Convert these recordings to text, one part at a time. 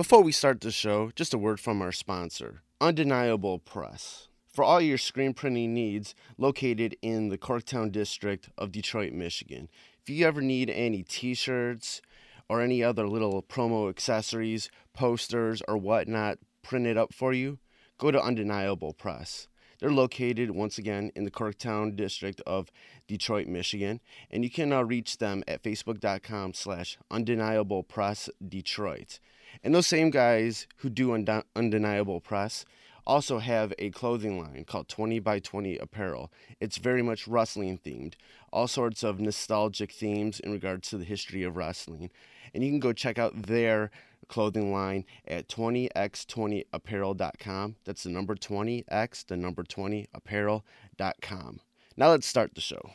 Before we start the show, just a word from our sponsor, Undeniable Press. For all your screen printing needs, located in the Corktown district of Detroit, Michigan. If you ever need any t shirts or any other little promo accessories, posters, or whatnot printed up for you, go to Undeniable Press. They're located once again in the Corktown district of Detroit, Michigan, and you can uh, reach them at facebook.com slash undeniable press Detroit. And those same guys who do Undeniable Press also have a clothing line called 20 by 20 Apparel. It's very much wrestling themed, all sorts of nostalgic themes in regards to the history of wrestling. And you can go check out their clothing line at 20x20apparel.com. That's the number 20x, the number 20 apparel.com. Now let's start the show.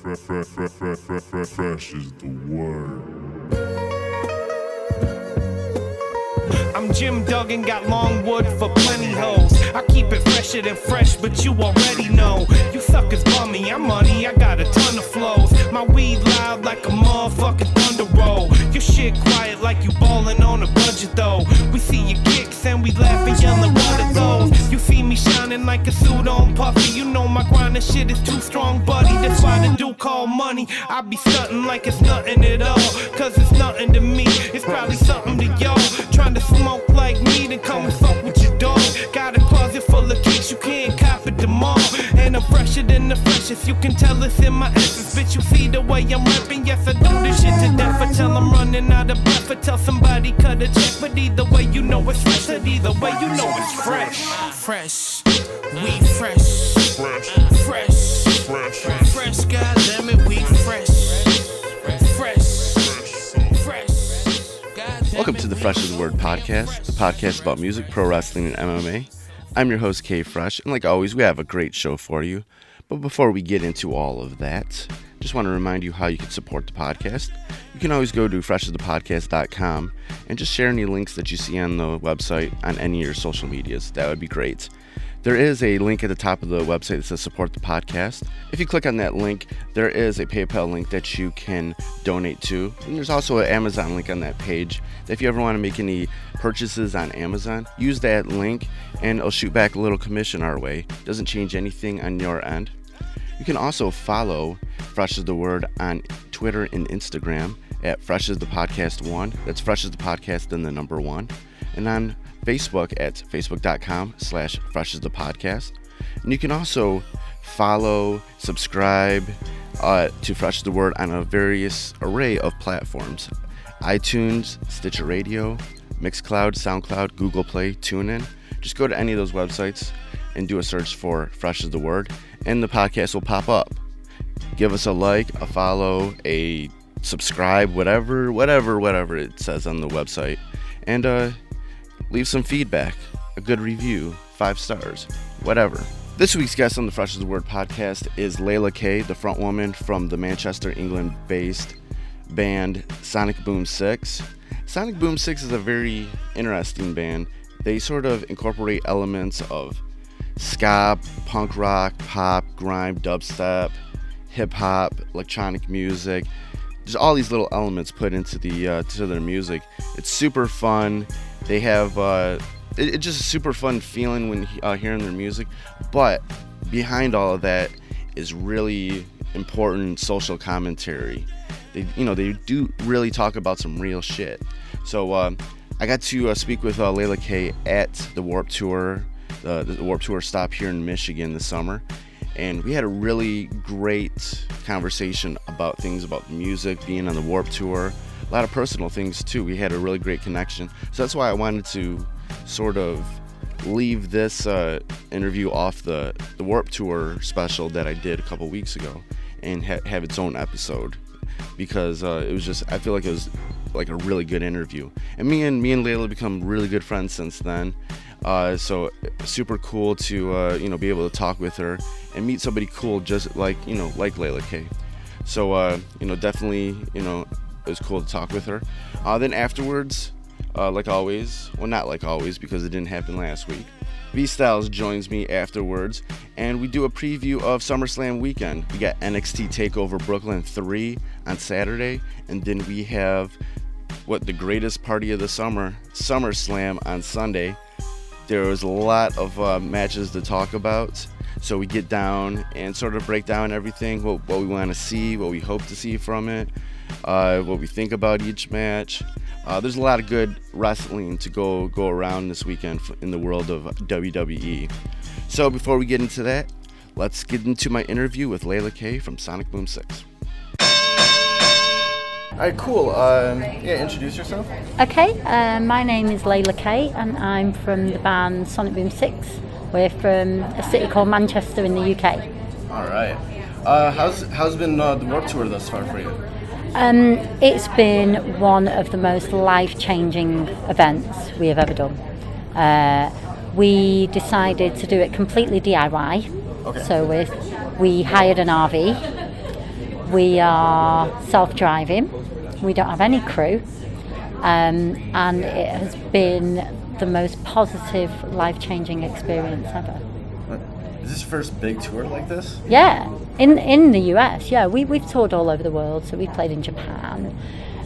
Fresh, fresh, fresh is the word. I'm Jim Duggan, got long wood for plenty hoes. I keep it fresher than fresh, but you already know. You suckers bummy, I'm money, I got a ton of flows. My weed loud like a motherfucking thunder roll. Your shit quiet like you ballin' on a budget though. We see your kicks and we laugh and yellin' what are those? You see me shining like a suit on puffy. You know my grindin' shit is too strong, buddy. That's why the dude call money. I be stuntin' like it's nothing at all. Cause it's nothing to me. It's probably something to y'all. Trying to smoke like me, then come and fuck with your dog. Got a closet full of kicks, you can't it. And I'm fresher than the freshest. You can tell it's in my essence. Bitch, you see the way I'm rapping. Yes, I do this shit to death. Until I'm running out of breath. Or tell somebody cut a check. But either way, you know it's fresh. But either way, you know it's fresh. Fresh. We fresh. Fresh. Fresh. Fresh. Fresh. God damn it, we fresh. Welcome to the Fresh of the Word podcast, the podcast about music, pro wrestling, and MMA. I'm your host, K Fresh, and like always, we have a great show for you. But before we get into all of that, just want to remind you how you can support the podcast. You can always go to freshofthepodcast.com and just share any links that you see on the website on any of your social medias. That would be great. There is a link at the top of the website that says support the podcast. If you click on that link, there is a PayPal link that you can donate to. And there's also an Amazon link on that page. If you ever want to make any purchases on Amazon, use that link and it'll shoot back a little commission our way. Doesn't change anything on your end. You can also follow Fresh as the Word on Twitter and Instagram at Fresh as the Podcast One. That's Fresh as the Podcast and the number one. And on Facebook at facebook.com slash fresh as the podcast. And you can also follow, subscribe uh, to Fresh the Word on a various array of platforms iTunes, Stitcher Radio, Mixcloud, SoundCloud, Google Play, TuneIn. Just go to any of those websites and do a search for Fresh as the Word, and the podcast will pop up. Give us a like, a follow, a subscribe, whatever, whatever, whatever it says on the website. And uh, leave some feedback, a good review, five stars, whatever. This week's guest on the Fresh as the Word podcast is Laila K, the front woman from the Manchester, England based band Sonic Boom 6. Sonic Boom 6 is a very interesting band. They sort of incorporate elements of ska, punk rock, pop, grime, dubstep, hip hop, electronic music. There's all these little elements put into the uh, to their music. It's super fun. They have uh, it, it's just a super fun feeling when uh, hearing their music, but behind all of that is really important social commentary. They, you know, they do really talk about some real shit. So uh, I got to uh, speak with uh, Laila K at the Warped Tour, uh, the Warped Tour stop here in Michigan this summer, and we had a really great conversation about things about the music, being on the Warped Tour, a lot of personal things too. We had a really great connection. So that's why I wanted to sort of leave this uh, interview off the, the Warped Tour special that I did a couple weeks ago and ha- have its own episode because uh, it was just I feel like it was like a really good interview. And me and me and Laila become really good friends since then. Uh, so super cool to uh, you know be able to talk with her and meet somebody cool just like you know like Laila K. So uh, you know definitely you know it was cool to talk with her. Uh, then afterwards, uh, like always, well, not like always because it didn't happen last week. V Styles joins me afterwards, and we do a preview of SummerSlam weekend. We got NXT Takeover Brooklyn 3 on Saturday, and then we have what the greatest party of the summer, SummerSlam, on Sunday. There was a lot of uh, matches to talk about. So we get down and sort of break down everything, what, what we want to see, what we hope to see from it, uh, what we think about each match. Uh, there's a lot of good wrestling to go go around this weekend in the world of WWE. So before we get into that, let's get into my interview with Laila K from Sonic Boom 6. All right, cool. Um, yeah, introduce yourself. Okay, uh, my name is Laila K, and I'm from the band Sonic Boom 6. We're from a city called Manchester in the UK. All right. Uh, how's how's been uh, the Warped Tour thus far for you? Um, it's been one of the most life-changing events we have ever done. Uh, we decided to do it completely DIY. Okay. So we we hired an RV. We are self-driving. We don't have any crew, um, and it has been the most positive, life changing experience ever. Is this your first big tour like this? Yeah, in in the US. Yeah, we we've toured all over the world. So we played in Japan,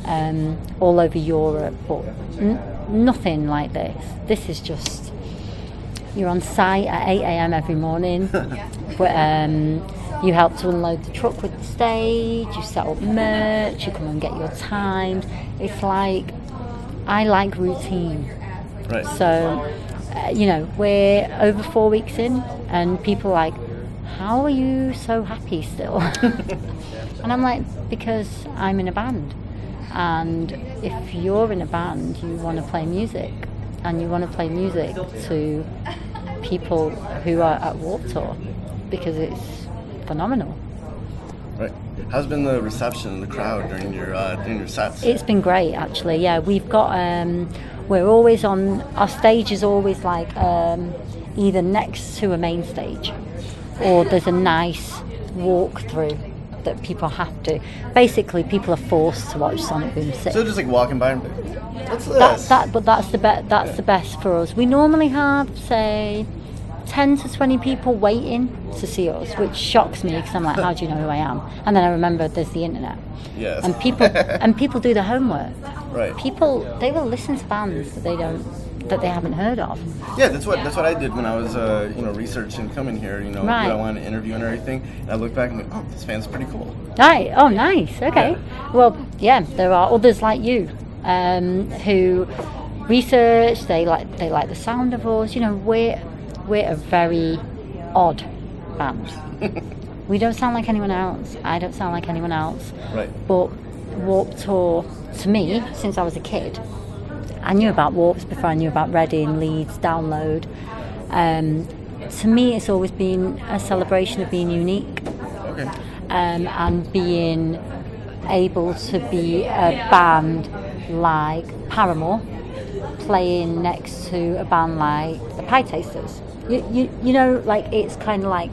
um, all over Europe, but n- nothing like this. This is just you're on site at 8 a.m. every morning. but, um, you help to unload the truck with the stage. You set up merch. You come and get your times. It's like I like routine. Right. So, uh, you know, we're over four weeks in, and people are like, How are you so happy still? and I'm like, Because I'm in a band. And if you're in a band, you want to play music, and you want to play music to people who are at Warped Tour because it's phenomenal. Right. How's been the reception in the crowd during your uh, during your sets? It's been great, actually. Yeah, we've got um, we're always on our stage is always like um, either next to a main stage or there's a nice walk through that people have to basically people are forced to watch Sonic Boom 6 so just like walking by and what's this? That, that, but that's the be- that's yeah. the best for us we normally have say 10 to 20 people waiting to see us, which shocks me because I'm like, how do you know who I am? And then I remember there's the internet. Yes. And people and people do the homework. Right. People they will listen to bands that they don't that they haven't heard of. Yeah, that's what that's what I did when I was uh, you know researching coming here. You know, right. I wanted to interview and everything. And I look back and go, oh, this fan's pretty cool. Right. Oh, nice. Okay. Yeah. Well, yeah, there are others like you um, who research. They like they like the sound of us. You know, we're we're a very odd band. we don't sound like anyone else. I don't sound like anyone else. Right. But Warped Tour, to me, since I was a kid, I knew about Warps before I knew about Reading, Leeds, Download. Um, to me, it's always been a celebration of being unique okay. um, and being able to be a band like Paramore playing next to a band like the Pietasters. You, you, you know, like it's kind of like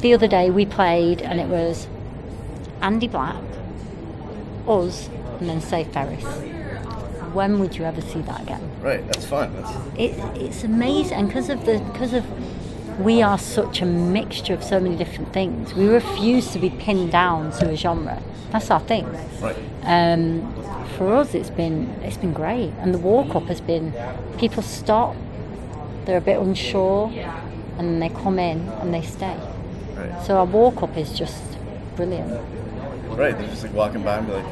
the other day we played and it was Andy Black, us, and then Save Ferris. When would you ever see that again? Right, that's fun. That's... It, it's amazing because of the because of we are such a mixture of so many different things. We refuse to be pinned down to a genre. That's our thing. Right. Um, for us, it's been it's been great, and the walk up has been people stop they're a bit unsure, and they come in and they stay. Right. So our walk up is just brilliant. Right, they're just like walking by and be like,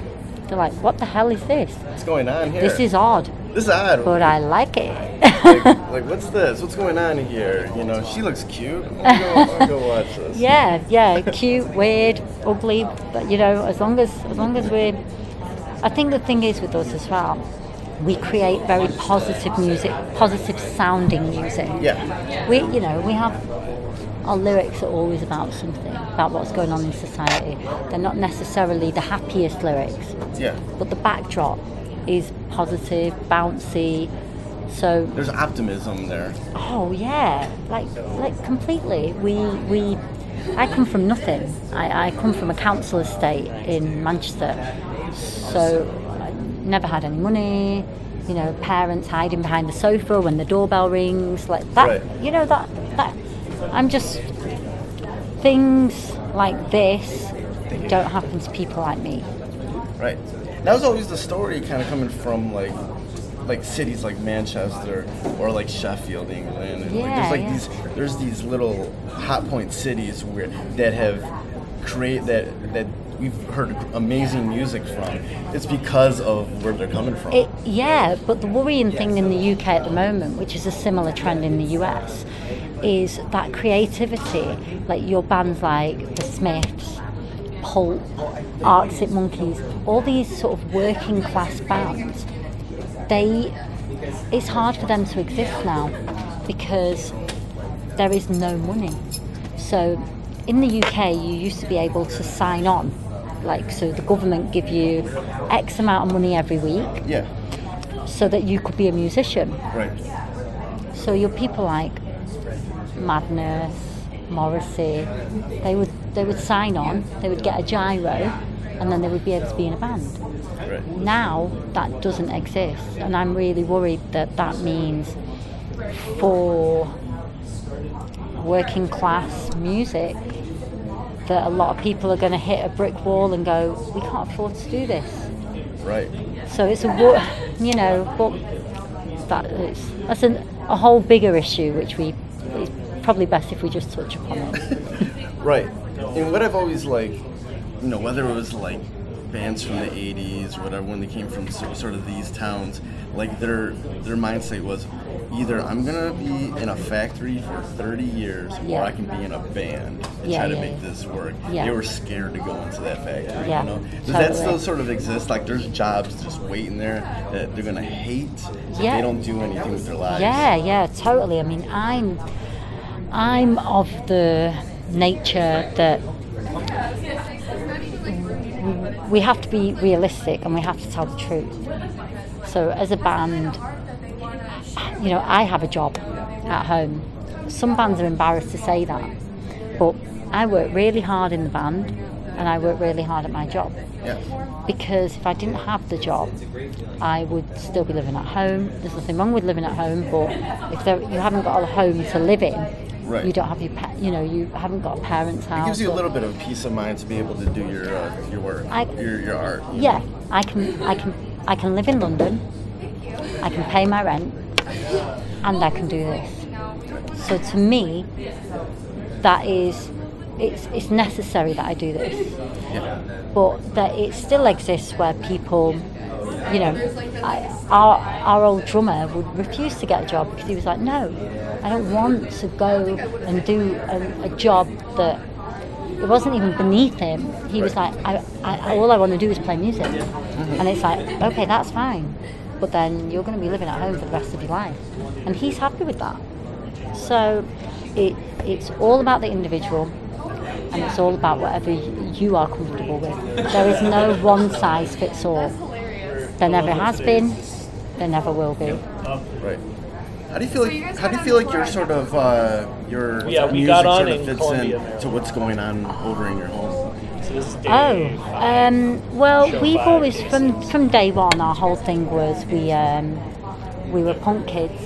they're like, "What the hell is this? What's going on here? This is odd. This is odd, but I like it." like, like, what's this? What's going on here? You know, she looks cute. I'll go, I'll go watch this. Yeah, yeah, cute, weird, ugly, but you know, as long as as long as we're, I think the thing is with us as well we create very positive music, positive sounding music. Yeah. We, you know, we have our lyrics are always about something, about what's going on in society. They're not necessarily the happiest lyrics. Yeah. But the backdrop is positive, bouncy. So there's optimism there. Oh yeah, like like completely. We we. I come from nothing. I, I come from a council estate in Manchester. So I never had any money. You know, parents hiding behind the sofa when the doorbell rings, like that. Right. You know that that. I'm just things like this don't happen to people like me. Right. that was always the story, kind of coming from like like cities like Manchester or like Sheffield, England. And like, Yeah, there's like yeah. these there's these little hot point cities where that have create that that we've heard amazing music from. It's because of where they're coming from. It, yeah, but the worrying thing in the UK at the moment, which is a similar trend in the US, is that creativity. Like your bands like The Smiths, Pulp, Arctic Monkeys, all these sort of working class bands, they it's hard for them to exist now because there is no money. So in the UK, you used to be able to sign on, like so the government give you X amount of money every week yeah, so that you could be a musician. right. So your people like Madness, Morrissey, they would they would sign on, they would get a giro, and then they would be able to be in a band. Right. Now that doesn't exist, and I'm really worried that that means for working class music that a lot of people are going to hit a brick wall and go, we can't afford to do this. Right. So it's a, you know, but that is that's an, a whole bigger issue, which we it's probably best if we just touch upon it. Right. And what I've always like, you know, whether it was like bands from the '80s or whatever, when they came from sort of these towns, like their their mindset was either I'm gonna be in a factory for 30 years, Yeah. or I can be in a band and Yeah, try to yeah, make this work. They were scared to go into that factory. Yeah, You know, does that still sort of exist? Like there's jobs just waiting there that they're gonna hate if Yeah. they don't do anything with their lives. Yeah, yeah, totally. I mean, I'm I'm of the nature that we have to be realistic and we have to tell the truth. So as a band, you know, I have a job at home. Some bands are embarrassed to say that, but I work really hard in the band and I work really hard at my job Yeah. because if I didn't have the job, I would still be living at home. There's nothing wrong with living at home, but if there, you haven't got a home to live in, Right. you don't have your, pa- you know, you haven't got a parent's house. It gives you a little bit of peace of mind to be able to do your uh, your work, I- your your art. Yeah, I can, I can, I can live in London. I can pay my rent, and I can do this. So to me, that is, it's it's necessary that I do this. Yeah. but that it still exists where people, you know, I, our our old drummer would refuse to get a job because he was like, no, I don't want to go and do a, a job that it wasn't even beneath him. He was like, I, I, all I want to do is play music, and it's like, okay, that's fine, but then you're going to be living at home for the rest of your life, and he's happy with that. So, it it's all about the individual and it's all about whatever you are comfortable with. There is no one size fits all. There never has been, there never will be. Right. How do you feel like? How do you feel like your sort of uh, your Yeah, music sort of in fits Columbia, in Maryland. to what's going on over in your home? So this is day Oh, um, well, Show we've always day from from day one. Our whole thing was we um, we were punk kids.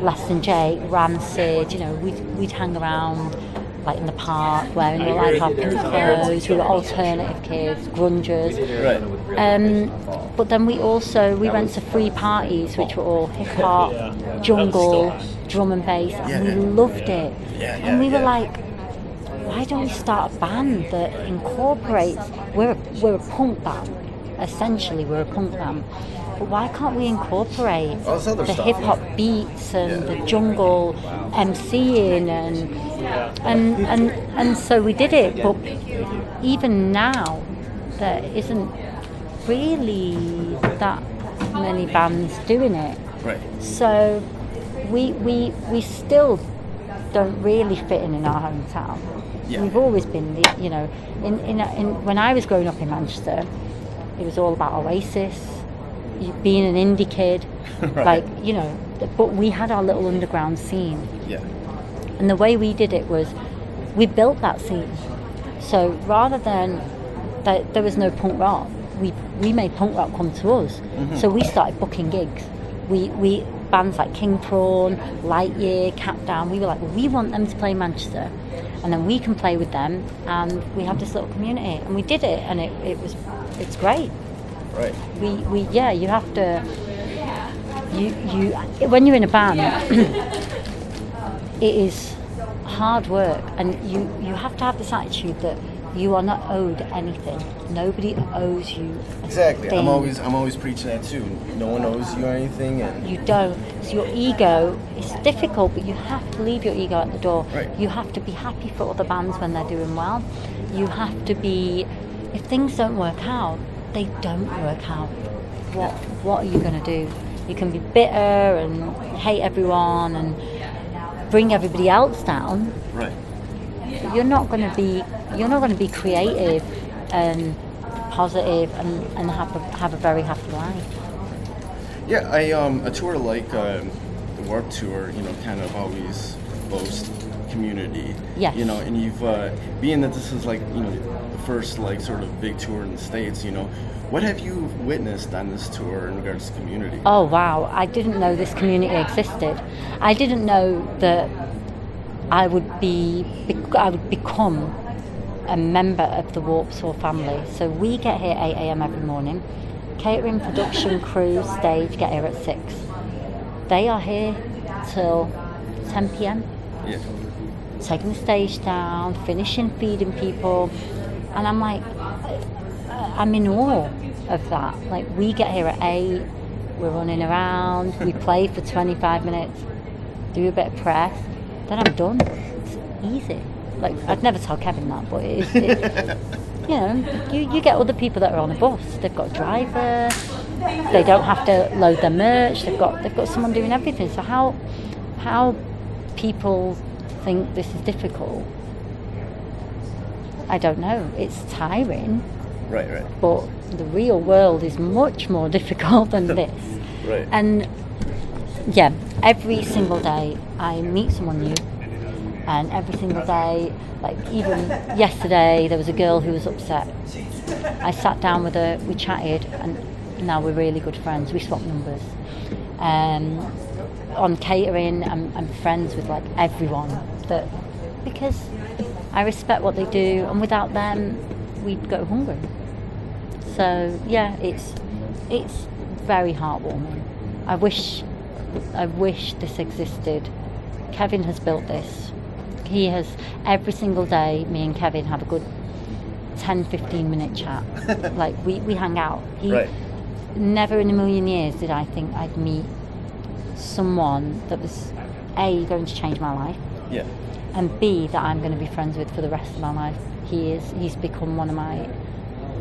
Less than Jake, Rancid. You know, we'd we'd hang around like in the park wearing all like our pink clothes. We were alternative kids, grungers. Right. Um, but then we also we went to free parties, which were all hip hop, Yeah. jungle, drum and bass, and Yeah, we yeah. loved it. And we were like, why don't we start a band that incorporates? We're we're a punk band, essentially we're a punk band. But why can't we incorporate All this other the hip hop beats and Yeah. the jungle MCing and and and and so we did it. But even now, there isn't really that many bands doing it. Right. So we we we still don't really fit in in our hometown. Yeah. We've always been, the, you know, in, in in when I was growing up in Manchester, it was all about Oasis, being an indie kid, Right. like you know. But we had our little underground scene, Yeah. and the way we did it was we built that scene. So rather than that there was no punk rock, we we made punk rock come to us. Mm-hmm. So we started booking gigs. We we bands like King Prawn, Lightyear, Capdown. We were like, well, we want them to play Manchester, and then we can play with them, and we have this little community. And we did it, and it, it was it's great. Right. We, we yeah, you have to. You you when you're in a band, it is hard work, and you you have to have this attitude that you are not owed anything. Nobody owes you. Exactly. I'm always I'm always preaching that too. No one owes you anything, and You don't. So your ego is difficult, but you have to leave your ego at the door. Right. You have to be happy for other bands when they're doing well. You have to be. If things don't work out, they don't work out. What What are you going to do? You can be bitter and hate everyone and bring everybody else down. right. But you're not going to be. You're not going to be creative and positive and, and have a, have a very happy life. Yeah, I um a tour like um, the Warped Tour, you know, kind of always boast community. Yes. You know, and you've uh, being that this is like you know the first like sort of big tour in the states. You know, what have you witnessed on this tour in regards to community? Oh wow, I didn't know this community existed. I didn't know that I would be, I would become a member of the Warped Tour family. So we get here 8 a.m. every morning. Catering, production, crew, stage get here at 6. They are here till 10 p.m. Yeah. taking the stage down, finishing feeding people, and I'm like, I'm in awe of that. Like we get here at eight, we're running around, we play for 25 minutes, do a bit of press, then I'm done. It's easy. Like I'd never tell Kevin that, but it is. It, you know, you, you get other people that are on a bus. They've got a driver. They don't have to load their merch. They've got they've got someone doing everything. So how how people think this is difficult? I don't know. It's tiring, Right. Right. but the real world is much more difficult than this. Right. And yeah, every single day I meet someone new, and every single day, like even yesterday, there was a girl who was upset. I sat down with her, we chatted, and now we're really good friends. We swap numbers. Um, on catering, I'm, I'm friends with like everyone that because I respect what they do, and without them, we'd go hungry. So yeah, it's it's very heartwarming. I wish I wish this existed. Kevin has built this. He has every single day. Me and Kevin have a good 10, 15 minute chat. like we, we hang out. He Right. never in a million years did I think I'd meet someone that was a going to change my life Yeah. And B that I'm going to be friends with for the rest of my life. He is he's become one of my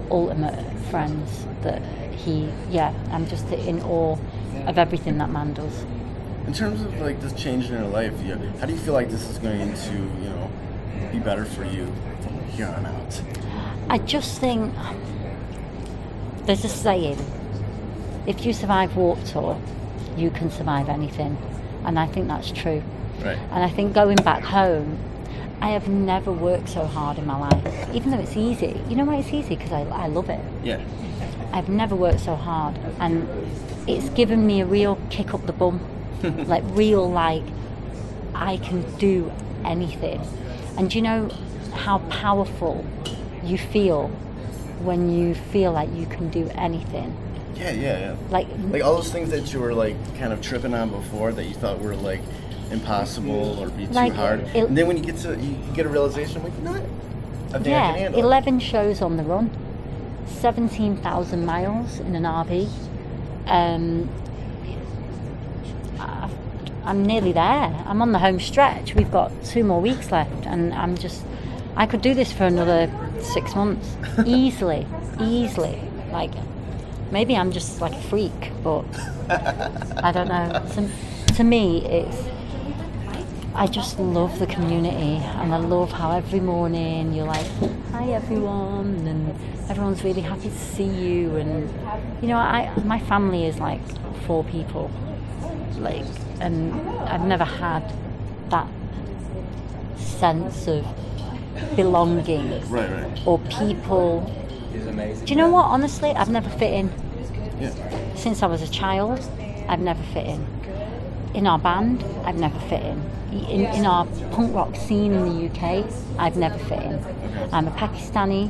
ultimate friends that he yeah, I'm just in awe of everything that man does. In terms of like this change in your life, yeah, how do you feel like this is going to, you know, be better for you from here on out? I just think there's a saying if you survive Warped Tour, you can survive anything. And I think that's true. Right. And I think going back home, I have never worked so hard in my life, even though it's easy. You know why it's easy? Because I, I love it. Yeah. I've never worked so hard, and it's given me a real kick up the bum, like real like I can do anything. And do you know how powerful you feel when you feel like you can do anything? Yeah, yeah, yeah. Like, Like all those things that you were like kind of tripping on before that you thought were like impossible or be too Like, hard. and then when you get to you get a realization, like, you know what? I I yeah, 11 shows on the run, 17,000 miles in an RV. Um, I'm nearly there. I'm on the home stretch. We've got two more weeks left, and I'm just. I could do this for another six months easily, easily. Like, maybe I'm just like a freak, but I don't know. To, to me, it's. I just love the community, and I love how every morning you're like, "Hi, everyone," and everyone's really happy to see you. And you know, I my family is like four people, like, and I've never had that sense of belonging Right, right. or people. Do you know what? Honestly, I've never fit in Yeah. since I was a child. I've never fit in. In our band, I've never fit in. In, in our punk rock scene in the UK, I've never fit in. I'm a Pakistani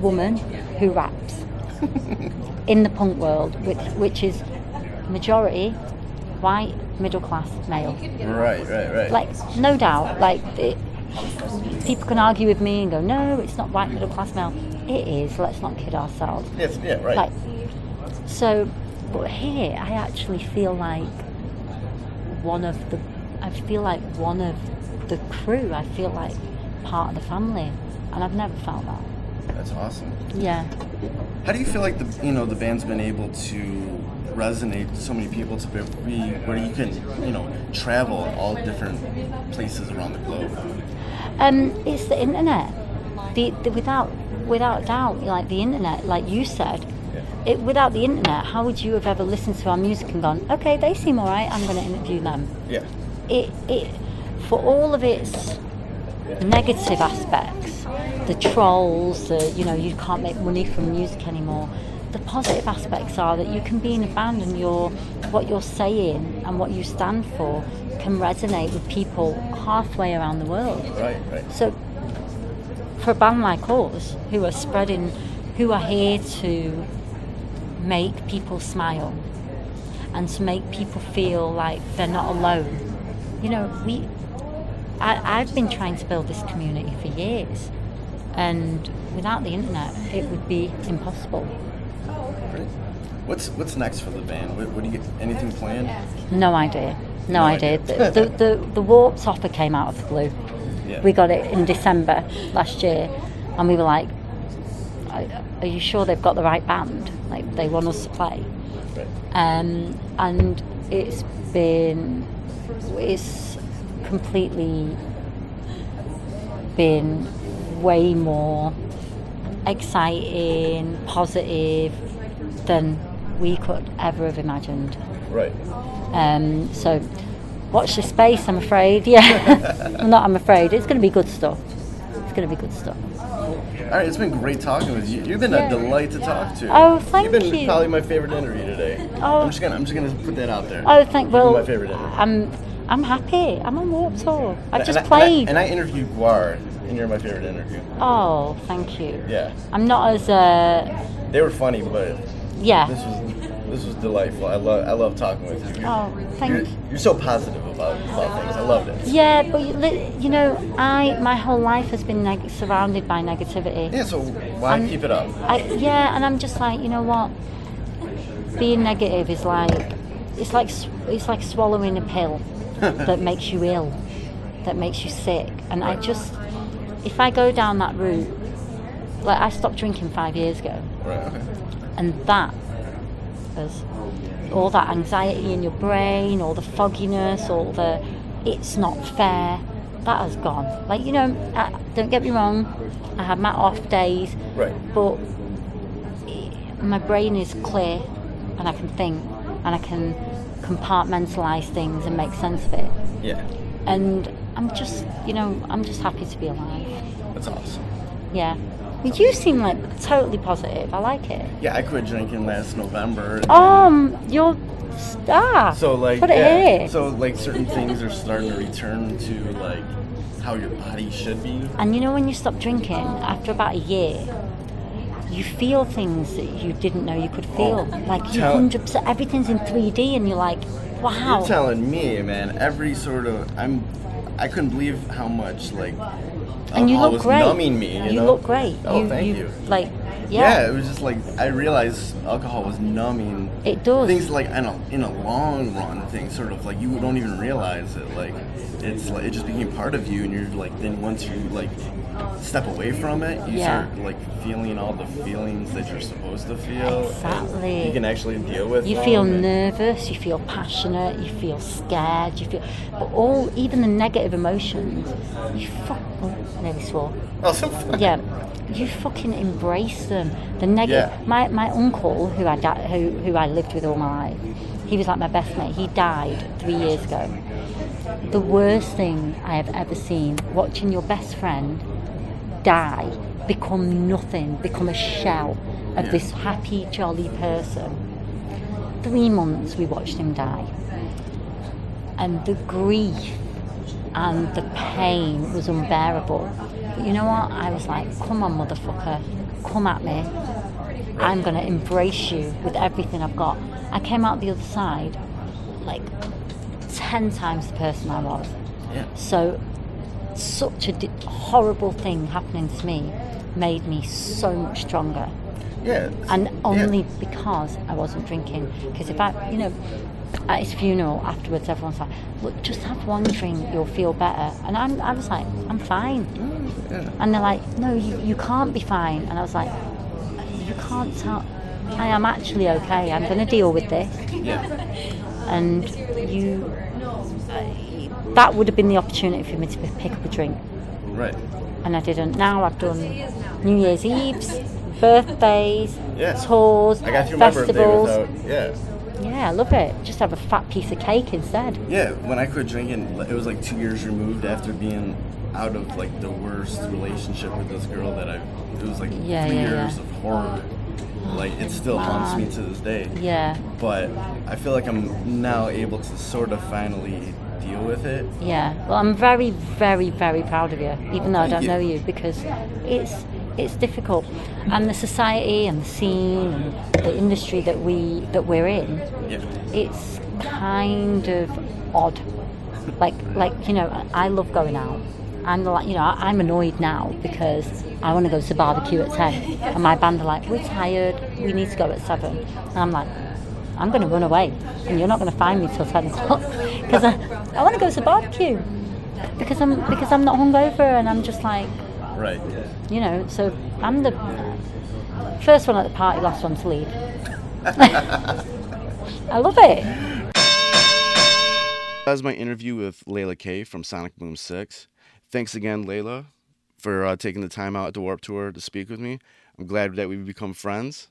woman who raps. in the punk world, which, which is majority white, middle class male. Right, right, right. Like, no doubt, like, it, people can argue with me and go, no, it's not white, middle class male. It is, let's not kid ourselves. yes, yeah, right. Like, so, but here I actually feel like one of the, I feel like one of the crew. I feel like part of the family, and I've never felt that. That's awesome. Yeah. How do you feel like the you know the band's been able to resonate so many people to be where you can you know travel all different places around the globe? Um, it's the internet. The, the without without doubt, like the internet, like you said, it, without the internet, how would you have ever listened to our music and gone, okay, they seem alright, I'm going to interview them? Yeah. It, it, for all of its negative aspects, the trolls, the, you know, you can't make money from music anymore. The positive aspects are that you can be in a band and your what you're saying and what you stand for can resonate with people halfway around the world. Right, right. So, for a band like us, who are spreading, who are here to make people smile and to make people feel like they're not alone, you know, we. I, I've been trying to build this community for years, and without the internet, it would be impossible. What's what's next for the band? What, what do you get? Anything planned? No idea. No, No idea. idea. The, the, the, the offer came out of the blue. Yeah. We got it in December last year, and we were like, "Are you sure they've got the right band? Like, they want us to play?" Um, and it's been, it's completely been way more exciting, positive than we could ever have imagined. Right. Um, so watch the space, I'm afraid. Yeah. Not, I'm afraid. It's going to be good stuff. It's going to be good stuff. All right, it's been great talking with you. You've been Yeah. a delight to talk to. Oh, thank you. You've been you. probably my favorite interview today. Oh. I'm just gonna I'm just gonna put that out there. Oh, thank well. my favorite interview. I'm I'm happy. I'm on Warped Tour. I've And just I- and I- played. And I, interviewed Gwar, and you're my favorite interview. oh, thank you. Yeah. I'm not as uh, They were funny, but yeah. this was this was delightful. I love I love talking with you. You're, Oh, thank you're, you. you're so positive about, about things. I loved it. Yeah, but you you know, I my whole life has been neg- surrounded by negativity. Yeah, so why I'm- keep it up? I, yeah, and I'm just like, you know what? Being negative is like it's like it's like swallowing a pill that makes you ill, that makes you sick. And I just, if I go down that route, like I stopped drinking five years ago, Right, okay. and that was all that anxiety in your brain, all the fogginess, all the it's not fair. That has gone. Like you know, I, don't get me wrong, I have my off days, Right. but i- my brain is clear, and I can think, and I can compartmentalize things and make sense of it. Yeah. And I'm just, you know, I'm just happy to be alive. That's awesome. Yeah. You seem like totally positive. I like it. Yeah, I quit drinking last November. Um, you're star. So like put it yeah, here. So like certain things are starting to return to like how your body should be. and you know when you stop drinking after about a year, you feel things that you didn't know you could feel. like you hundred percent everything's in three D, and you're like, wow. You're telling me, man, every sort of I'm I couldn't believe how much like and you look great. numbing me. You, You know? look great. Oh, you, thank you. Like, Yeah. yeah, it was just like I realized alcohol was numbing. It does. Things like in a in a long run thing, sort of like you don't even realize it. Like it's like it just became part of you, and you're like then once you like step away from it, you Yeah. start like feeling all the feelings that you're supposed to feel. Exactly. You can actually deal with. You feel nervous, you feel passionate, you feel scared, you feel, but all, even the negative emotions, you fuck, oh, nearly swore. Oh, so Yeah, you fucking embrace them. The negative. Yeah. My my uncle, who I who who I lived with all my life, he was like my best mate. He died three years ago. The worst thing I have ever seen, watching your best friend die, become nothing, become a shell of Yeah. this happy, jolly person. Three months we watched him die. And the grief and the pain was unbearable. But you know what? I was like, come on, motherfucker, come at me. I'm going to embrace you with everything I've got. I came out the other side like 10 times the person I was. Yeah. So, such a di- horrible thing happening to me made me so much stronger. Yeah. And only yeah. because I wasn't drinking. Because if I, you know, at his funeral afterwards, everyone's like, look, just have one drink, you'll feel better. And I'm, I was like, I'm fine. Yeah. And they're like, no, you, you can't be fine. And I was like, you can't tell. I am actually okay. I'm going to deal with this. Yeah. And you, that would have been the opportunity for me to pick up a drink. Right. And I didn't. Now I've done New Year's Eves, birthdays, Yeah. tours, I got through my birthday festivals. without. Yeah. Yeah, I love it. Just have a fat piece of cake instead. Yeah. When I quit drinking, it was like two years removed after being out of like the worst relationship with this girl that I. It was like Yeah, three yeah, years yeah. of horror. Like it still haunts me to this day. Yeah, But I feel like I'm now able to sort of finally deal with it. yeah. Well, I'm very, very, very proud of you, even though I don't you. know you, because it's it's difficult, and the society and the scene and the industry that we that we're in, Yeah. it's kind of odd. Like, like you know, I love going out. I'm like, you know, I'm annoyed now because I want to go to barbecue at ten, and my band are like, we're tired, we need to go at seven, and I'm like, I'm going to run away, and you're not going to find me till ten o'clock because I, I want to go to barbecue because I'm because I'm not hungover, and I'm just like, Right. you know, so I'm the first one at the party, last one to leave. I love it. That was my interview with Laila K from Sonic Boom 6. Thanks again, Laila, for uh, taking the time out at the Warped Tour to speak with me. I'm glad that we've become friends.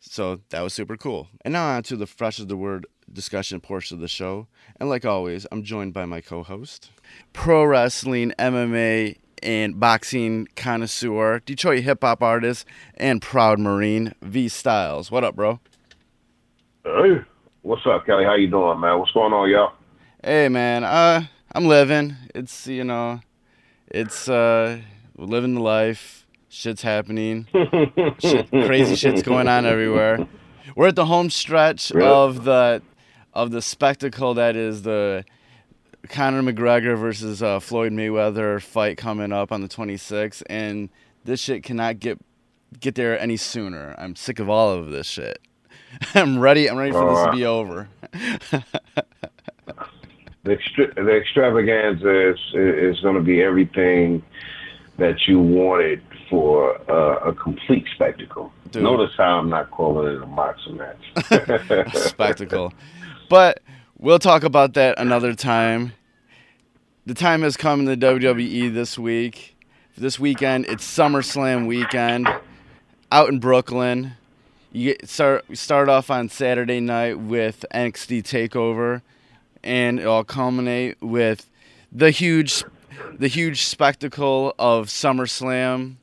So that was super cool. And now on to the fresh of the word discussion portion of the show. And like always, I'm joined by my co host, pro wrestling, MMA, and boxing connoisseur, Detroit hip hop artist, and proud Marine, V Styles. What up, bro? Hey, what's up, Kelly? How you doing, man? What's going on, y'all? Hey man, uh, I'm living. It's you know, it's uh, living the life. Shit's happening. Shit, crazy shit's going on everywhere. We're at the home stretch Really? of the of the spectacle that is the Conor McGregor versus uh, Floyd Mayweather fight coming up on the 26th, and this shit cannot get get there any sooner. I'm sick of all of this shit. I'm ready. I'm ready for this to Uh. be over. The, extra- the extravaganza is is going to be everything that you wanted for uh, a complete spectacle. Dude. Notice how I'm not calling it a boxing match. spectacle. But we'll talk about that another time. The time has come in the WWE this week. This weekend, it's SummerSlam weekend out in Brooklyn. You get, start start off on Saturday night with NXT Takeover, and it'll culminate with the huge, the huge spectacle of SummerSlam.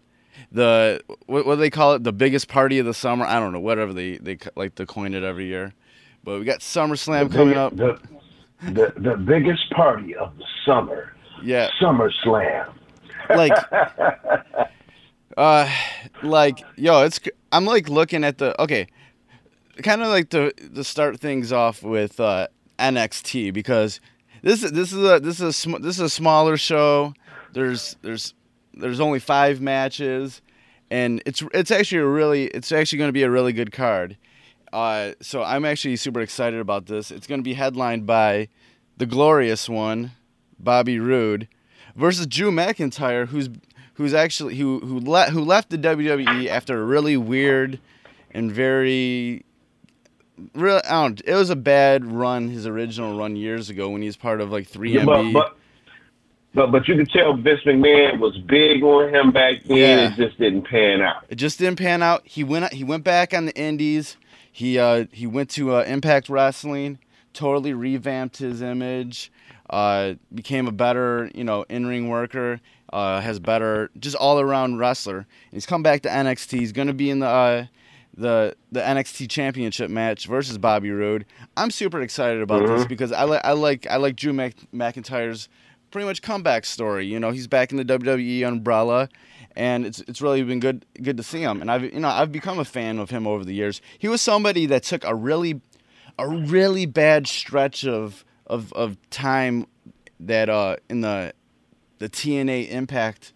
The what, what do they call it? The biggest party of the summer. I don't know. Whatever they they like to coin it every year. But we got SummerSlam coming up. The, the, the biggest party of the summer, Yeah, SummerSlam. like uh like yo it's i'm like looking at the okay kind of like to to start things off with uh nxt because this is this is a this is a sm- this is a smaller show. There's there's there's only five matches. And it's it's actually a really it's actually going to be a really good card uh so i'm actually super excited about this it's going to be headlined by the glorious one bobby Roode versus Drew McIntyre, who's who's actually who who le- who left the WWE after a really weird and very real. I don't. It was a bad run. His original run years ago when he was part of like 3MB. but, but but but you can tell Vince McMahon was big on him back then. Yeah. It just didn't pan out. It just didn't pan out. He went he went back on the Indies. He uh he went to uh, Impact Wrestling. Totally revamped his image. Uh, became a better you know in ring worker. Uh, has better just all around wrestler. He's come back to NXT. He's gonna be in the uh, the the NXT Championship match versus Bobby Roode. I'm super excited about this because I like I like I like Drew Mc- McIntyre's pretty much comeback story. You know, he's back in the WWE umbrella, and it's it's really been good good to see him. And I've you know I've become a fan of him over the years. He was somebody that took a really a really bad stretch of of of time that uh in the the TNA Impact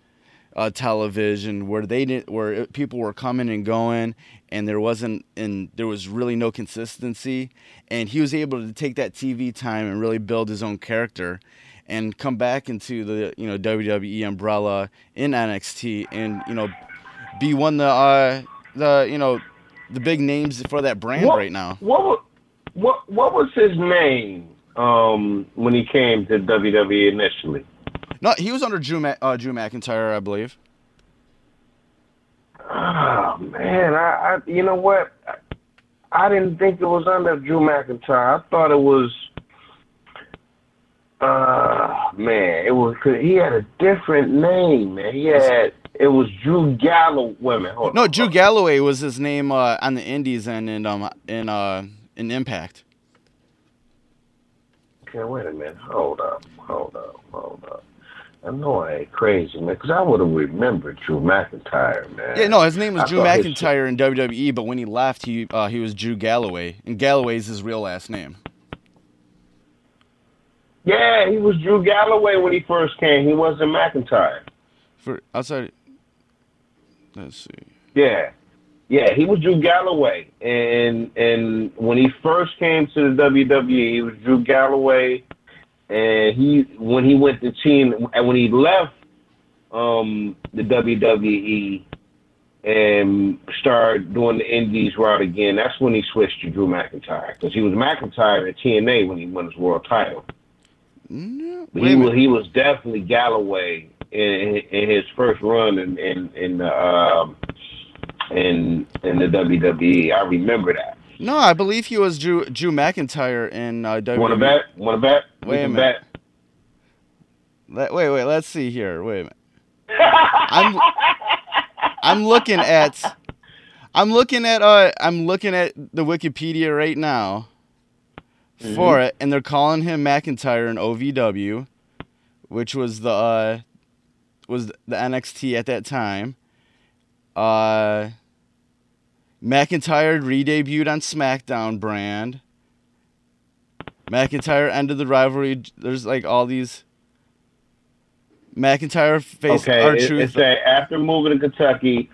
uh, television where they did where people were coming and going and there wasn't and there was really no consistency and he was able to take that TV time and really build his own character and come back into the you know WWE umbrella in NXT and you know be one of the uh, the you know the big names for that brand What- right now. What what what was his name um, when he came to WWE initially? No, he was under Drew Ma- uh, Drew McIntyre, I believe. Oh man, I, I you know what? I, I didn't think it was under Drew McIntyre. I thought it was. Uh man, it was cause he had a different name, man. He had it was Drew Gallo. Wait a minute, hold No, on. Drew Galloway was his name uh, on the Indies and in um in uh in Impact. Okay, wait a minute. Hold up, hold up, hold up. I know I ain't crazy, man, because I would have remembered Drew McIntyre, man. Yeah, no, his name was I Drew thought his- McIntyre in WWE, but when he left, he uh, he was Drew Galloway, and Galloway's his real last name. Yeah, he was Drew Galloway when he first came. He wasn't McIntyre. For outside, let's see. Yeah, yeah, he was Drew Galloway, and and when he first came to the WWE, he was Drew Galloway, and he when he went to team and when he left um, the WWE and started doing the Indies route again, that's when he switched to Drew McIntyre because he was McIntyre at TNA when he won his world title. No, he was he was definitely Galloway in, in his first run in in in the um, in in the WWE. I remember that. No, I believe he was Drew Drew McIntyre in uh, WWE. Want to bet? Want to bet? We Wait a minute. bet. Let- wait, wait. Let's see here. Wait a minute. I'm I'm looking at I'm looking at uh I'm looking at the Wikipedia right now for it, and they're calling him McIntyre in OVW, which was the uh was the NXT at that time. Uh McIntyre re-debuted on SmackDown brand. McIntyre ended the rivalry. There's like all these. McIntyre faced Okay, our truth. it's that after moving to Kentucky,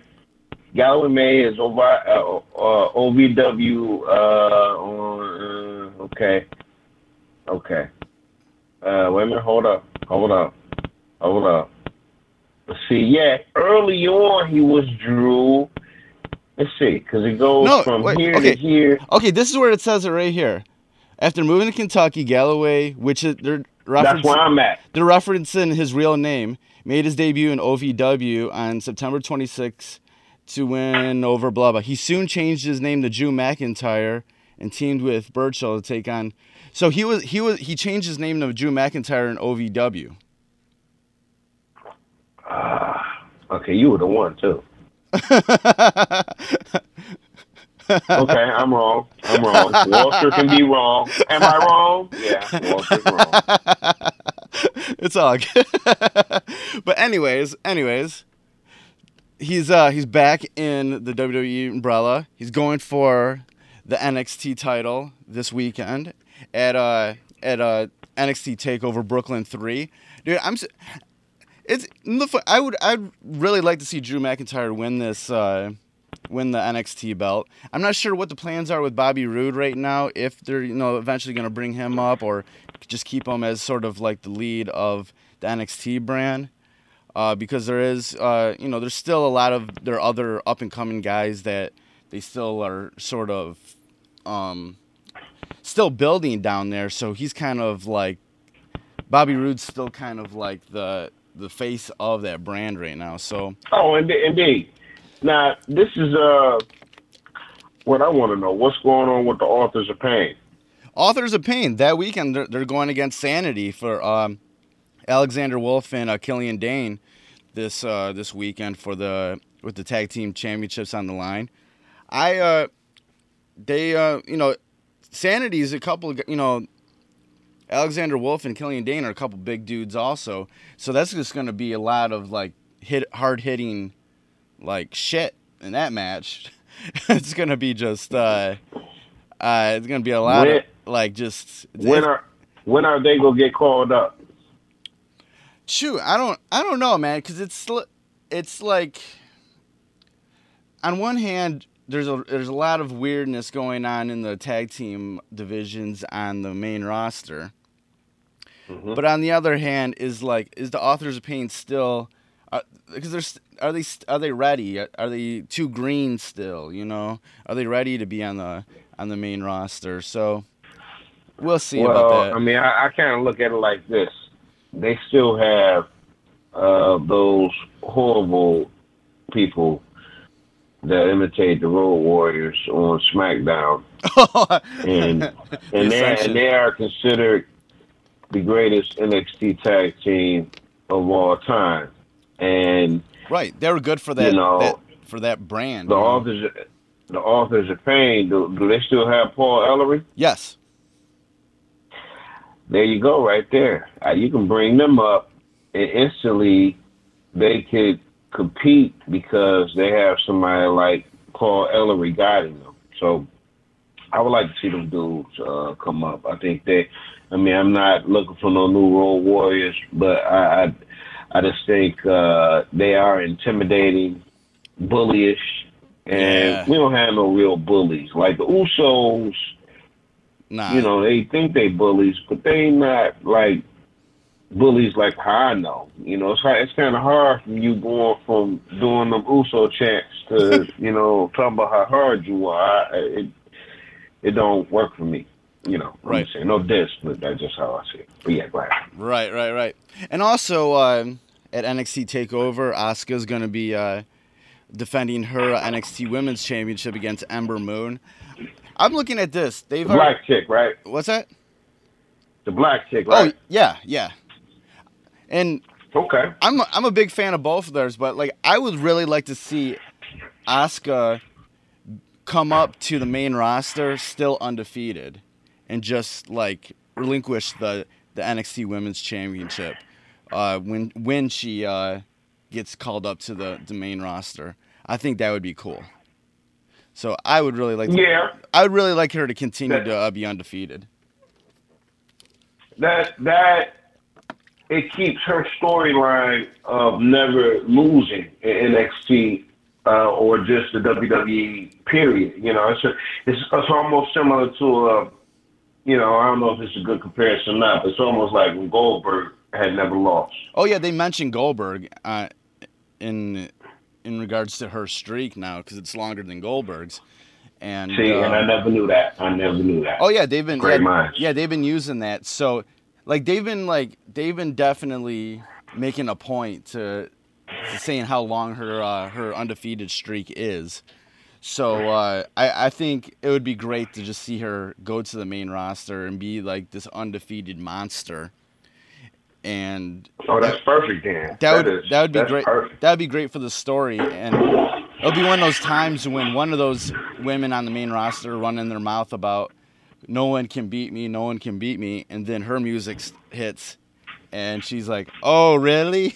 Galloway May is over, uh, uh, OVW. Uh, on, uh, okay, okay. Uh, wait a minute. Hold up. Hold up. Hold up. Let's see. Yeah, early on he was Drew. Let's see, because it goes No, from wait, here okay. to here. Okay, this is where it says it right here. After moving to Kentucky, Galloway, which is they're That's where referencing, I'm at. they're referencing his real name, made his debut in OVW on September 26 to win over blah blah. He soon changed his name to Drew McIntyre and teamed with Burchill to take on. So he was he was he changed his name to Drew McIntyre in OVW. Okay, you were the one too. Okay, I'm wrong. I'm wrong. Walter can be wrong. Am I wrong? Yeah, Walter's wrong. it's all good. but anyways, anyways, he's uh he's back in the WWE umbrella. He's going for the NXT title this weekend at uh at uh NXT Takeover Brooklyn Three. Dude, I'm. s- It's I would I'd really like to see Drew McIntyre win this uh, win the NXT belt. I'm not sure what the plans are with Bobby Roode right now. If they're you know eventually going to bring him up or just keep him as sort of like the lead of the NXT brand. Uh, because there is, uh, you know, there's still a lot of there are other up and coming guys that they still are sort of um, still building down there. So he's kind of like Bobby Roode's still kind of like the the face of that brand right now. So Oh, indeed. indeed. Now, this is uh, what I want to know. What's going on with the Authors of Pain? Authors of Pain that weekend they're, they're going against Sanity for um, Alexander Wolfe and uh, Killian Dain this uh, this weekend for the with the tag team championships on the line. I uh, they uh, you know Sanity is a couple of, you know Alexander Wolfe and Killian Dain are a couple big dudes also. So that's just going to be a lot of like hit hard hitting like shit in that match. it's going to be just uh uh it's going to be a lot When- of like just When are when are they gonna get called up? Shoot, I don't, I don't know, man, because it's, it's like, on one hand, there's a there's a lot of weirdness going on in the tag team divisions on the main roster, but on the other hand, is like, is the authors of pain still? uh, Because there's are they are they ready? Are they too green still? You know, are they ready to be on the on the main roster? So we'll see well, about that. I mean, I, I kind of look at it like this: they still have uh, those horrible people that imitate the Road Warriors on SmackDown, and and they and they are considered the greatest NXT tag team of all time. And Right, they were good for that, You know, that for that brand. the authors, the authors of pain, do, do they still have Paul Ellering? Yes. There you go, right there. Uh, you can bring them up, and instantly they could compete because they have somebody like Paul Ellering guiding them. So I would like to see them dudes uh, come up. I think they. I mean, I'm not looking for no new Road Warriors, but I, I, I just think uh, they are intimidating, bullyish, and Yeah. we don't have no real bullies like the Usos Nah. you know, they think they bullies, but they not like bullies like how I know. You know, it's hard, it's kind of hard from you going from doing them USO chants to you know talking about how hard you are. I, it it don't work for me. You know, I'm Right. saying no diss, but that's just how I see it. But yeah, right. Right, right, right. And also um, at NXT Takeover, Asuka's going to be uh, defending her NXT Women's Championship against Ember Moon. I'm looking at this. They've The already- black chick, right? what's that? The black chick, right? Oh, yeah, yeah. And Okay. I'm a, I'm a big fan of both of theirs, but like I would really like to see Asuka come up to the main roster still undefeated and just like relinquish the the NXT Women's Championship uh, when when she uh, gets called up to the, the main roster. I think that would be cool. So I would really like to, Yeah. I would really like her to continue That- to uh, be undefeated. that that it keeps her storyline of never losing in NXT uh, or just the WWE period. You know, it's a, it's it's almost similar to a, you know, I don't know if it's a good comparison or not, but it's almost like when Goldberg had never lost. Oh yeah, they mentioned Goldberg uh, in in regards to her streak now because it's longer than Goldberg's. And See, and I uh, never knew that. I never knew that. oh yeah, they've been Great yeah, minds. yeah they've been using that. So like they've been like they've been definitely making a point to, to saying how long her uh, her undefeated streak is. So uh, I I think it would be great to just see her go to the main roster and be like this undefeated monster. And Oh, that's perfect, Dan. that would is- that would be great. Perfect. That would be great for the story, and it'll be one of those times when one of those women on the main roster running their mouth about no one can beat me, no one can beat me, and then her music hits, and she's like, "Oh, really?"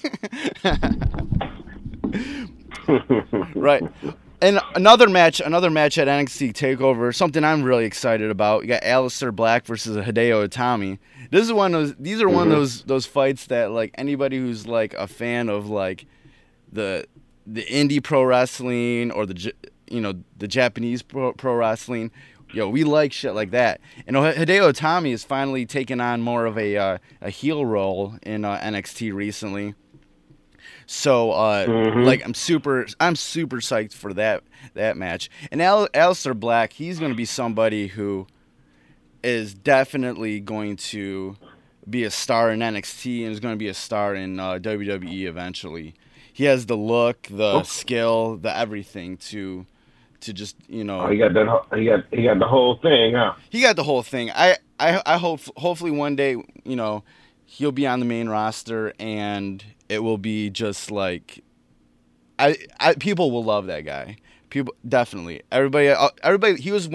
right. And another match, another match at NXT Takeover, something I'm really excited about. You got Aleister Black versus Hideo Itami. This is one of those. These are one of mm-hmm. those those fights that like anybody who's like a fan of like the the indie pro wrestling or the you know the Japanese pro, pro wrestling. Yo, we like shit like that. And Hideo Itami is finally taking on more of a uh, a heel role in uh, NXT recently. So uh, like I'm super I'm super psyched for that that match. And Al- Aleister Black, he's going to be somebody who is definitely going to be a star in NXT and is going to be a star in uh, WWE eventually. He has the look, the skill, the everything to to just, you know, Oh, he got that. He got he got the whole thing, huh? he got the whole thing. I, I, I hope hopefully one day, you know, he'll be on the main roster and it will be just like, I, I people will love that guy. People definitely everybody uh, everybody he was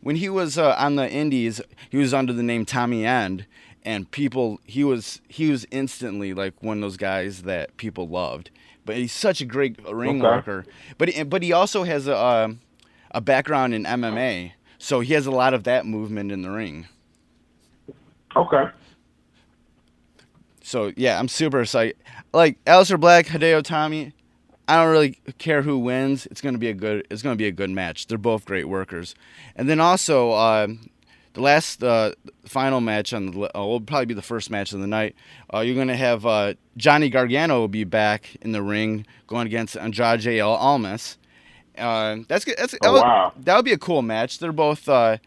when he was uh, on the Indies he was under the name Tommy End and people he was he was instantly like one of those guys that people loved. But he's such a great ring Okay. worker. But he- but he also has a um, a background in MMA, so he has a lot of that movement in the ring. Okay. So yeah, I'm super excited. Like Aleister Black, Hideo Itami, I don't really care who wins. It's gonna be a good. It's gonna be a good match. They're both great workers. And then also uh, the last uh, final match on the uh, will probably be the first match of the night. Uh, you're gonna have uh, Johnny Gargano will be back in the ring going against Andrade El Almas. Uh, that's good. That's Oh, that would, wow. that would be a cool match. They're both uh,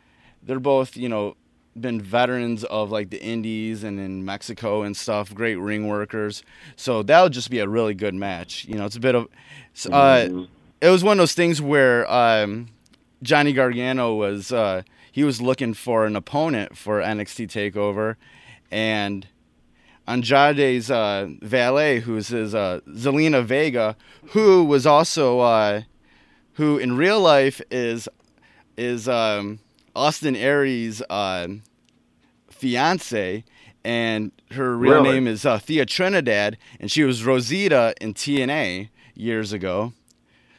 they're both you know been veterans of like the indies and in Mexico and stuff, great ring workers. So that would just be a really good match. You know, it's a bit of uh Mhm. it was one of those things where um Johnny Gargano was uh he was looking for an opponent for NXT takeover and Andrade's uh, valet, who's his uh, Zelina Vega, who was also uh, who in real life is is um, Austin Aries' uh, fiance, and her real Really? name is uh, Thea Trinidad, and she was Rosita in TNA years ago.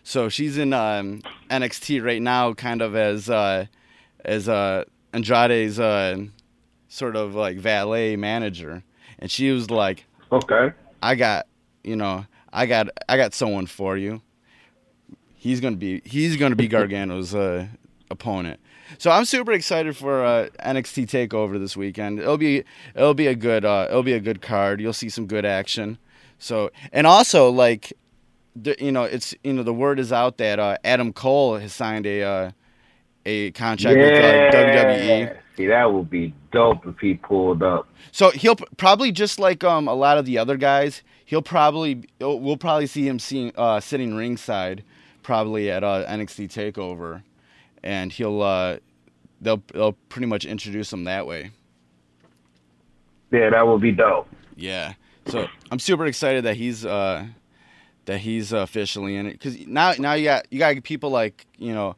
So she's in um, NXT right now, kind of as uh, as uh, Andrade's uh, sort of like valet manager, and she was like, Okay. I got, you know, I got, I got someone for you. He's gonna be, he's gonna be Gargano's uh, opponent. So I'm super excited for uh, NXT Takeover this weekend. It'll be, it'll be a good, uh, it'll be a good card. You'll see some good action. So, and also like, the, you know, it's, you know, the word is out that uh, Adam Cole has signed a, uh, a contract with uh, WWE. See, that would be dope if he pulled up. So he'll probably just like um a lot of the other guys. He'll probably we'll probably see him seeing uh, sitting ringside, probably at uh, NXT Takeover, and he'll uh they'll they'll pretty much introduce him that way. Yeah, that would be dope. Yeah. So I'm super excited that he's uh that he's officially in it because now now you got you got people like you know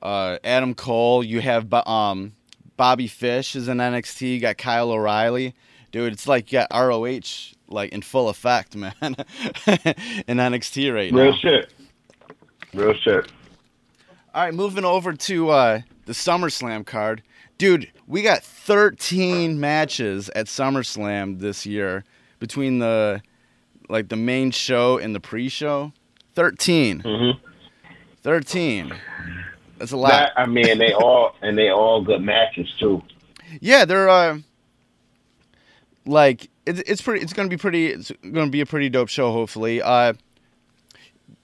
uh, Adam Cole. You have um Bobby Fish is in NXT. You got Kyle O'Reilly. Dude, it's like you got ROH like in full effect, man, in NXT right now. Real shit. Real shit. All right, moving over to uh, the SummerSlam card. Dude, we got 13 matches at SummerSlam this year between the like the main show and the pre-show. 13. Mhm. 13. That's a lot. That, I mean, they all and they all good matches too. Yeah, they're uh, like it's it's pretty. It's gonna be pretty. It's gonna be a pretty dope show. Hopefully. Uh,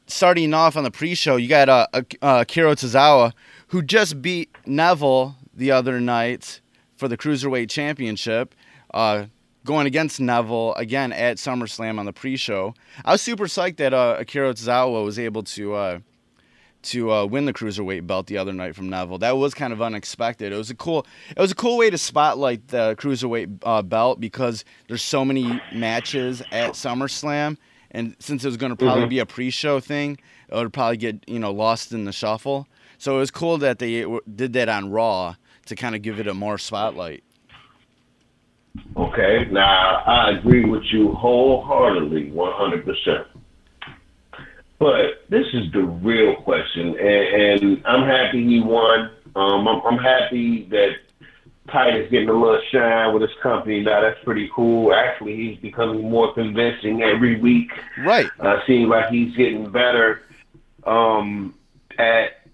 starting off on the pre-show, you got uh, uh Akira Tozawa, who just beat Neville the other night for the cruiserweight championship. Uh, going against Neville again at SummerSlam on the pre-show. I was super psyched that uh, Akira Tozawa was able to. Uh, to uh, win the cruiserweight belt the other night from Neville. That was kind of unexpected. It was a cool. It was a cool way to spotlight the cruiserweight uh, belt because there's so many matches at SummerSlam, and since it was going to probably Mhm. be a pre-show thing, it would probably get you know lost in the shuffle. So it was cool that they did that on Raw to kind of give it a more spotlight. Okay, now I agree with you wholeheartedly, one hundred percent. But this is the real question, and, and I'm happy he won. Um, I'm, I'm happy that Titus getting a little shine with his company now. That's pretty cool. Actually, he's becoming more convincing every week. Right. Uh, seems like he's getting better um, at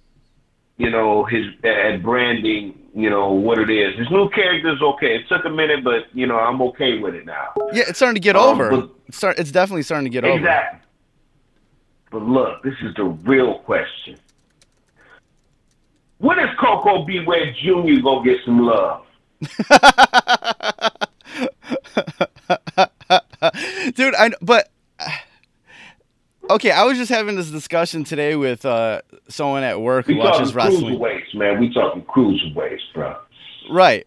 you know his at branding. You know what it is. His new character's okay. It took a minute, but you know I'm okay with it now. Yeah, it's starting to get Um, over. but- It's, start, it's definitely starting to get over. Exactly. But look, this is the real question. When is Coco Beware Jr. gonna get some love? dude i but okay i was just having this discussion today with uh someone at work who We talking watches wrestling cruiserweights, man. We talking cruiserweights, bro. right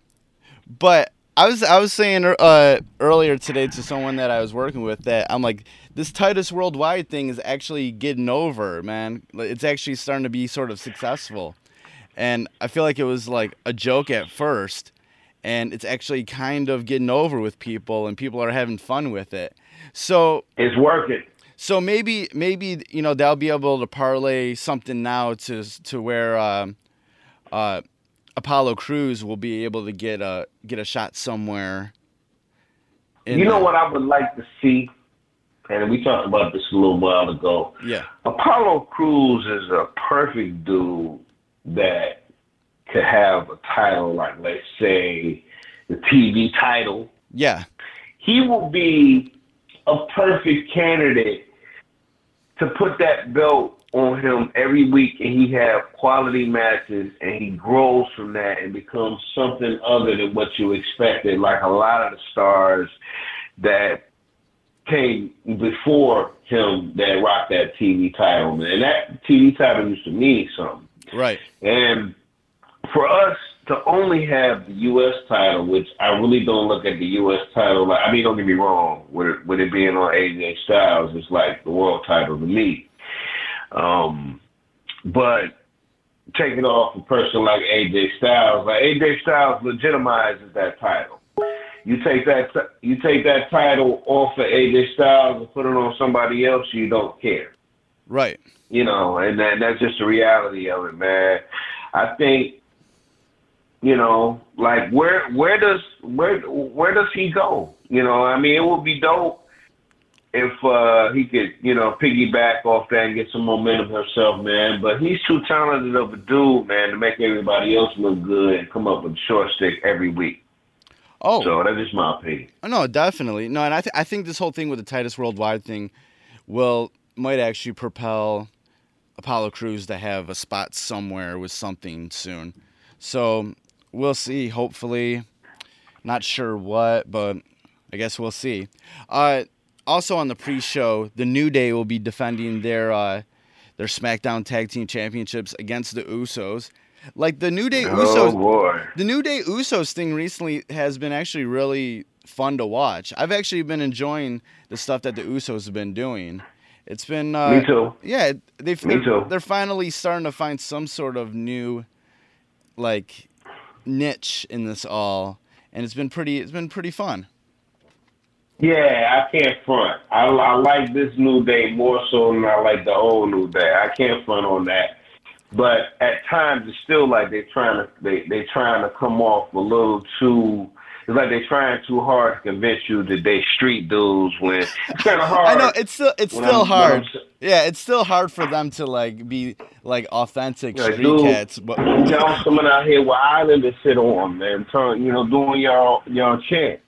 but i was i was saying uh earlier today to someone that i was working with that i'm like this titus worldwide thing is actually getting over man it's actually starting to be sort of successful and i feel like it was like a joke at first and it's actually kind of getting over with people, and people are having fun with it. So It's working. so maybe maybe you know they'll be able to parlay something now to to where um, uh, Apollo Crews will be able to get a get a shot somewhere. in you know the- what I would like to see, and we talked about this a little while ago. Yeah. Apollo Crews is a perfect dude that could have a title like, let's say, the TV title. Yeah. He will be a perfect candidate to put that belt on him every week, and he have quality matches, and he grows from that and becomes something other than what you expected. Like a lot of the stars that came before him that rocked that TV title, man. That TV title used to mean something. Right. And for us to only have the U.S. title, which I really don't look at the U.S. title like, I mean, don't get me wrong, with it, with it being on AJ Styles, it's like the world title to me. Um, but taking off a person like AJ Styles, like AJ Styles legitimizes that title. You take that you take that title off of AJ Styles and put it on somebody else, you don't care Right. you know, and that, that's just the reality of it, man. I think, you know, like where where does where where does he go? You know, I mean, it would be dope if uh, he could, you know, piggyback off that and get some momentum himself, man. But he's too talented of a dude, man, to make everybody else look good and come up with short stick every week. Oh. So that's just my opinion. No, definitely. No, and I, th- I think this whole thing with the Titus Worldwide thing will might actually propel Apollo Crews to have a spot somewhere with something soon. So we'll see. Hopefully, not sure what, but I guess we'll see. Uh, also on the pre-show, the New Day will be defending their uh, their SmackDown Tag Team Championships against the Usos. Like the New Day Oh Usos, boy. the New Day Usos thing recently has been actually really fun to watch. I've actually been enjoying the stuff that the Usos have been doing. It's been uh, Me too. Yeah, they've Me they're, too. they're finally starting to find some sort of new like niche in this all, and it's been pretty it's been pretty fun. Yeah, I can't front. I, I like this new day more so than I like the old new day. I can't front on that. But at times it's still like they're trying to they they trying to come off a little too. It's like they're trying too hard to convince you that they street dudes when it's kind of hard. I know it's still it's still I'm- hard. Yeah, it's still hard for them to like be like authentic Like, street dude, cats, but Y'all coming out here with islanders sit on, man. Turn, you know, doing y'all y'all chants.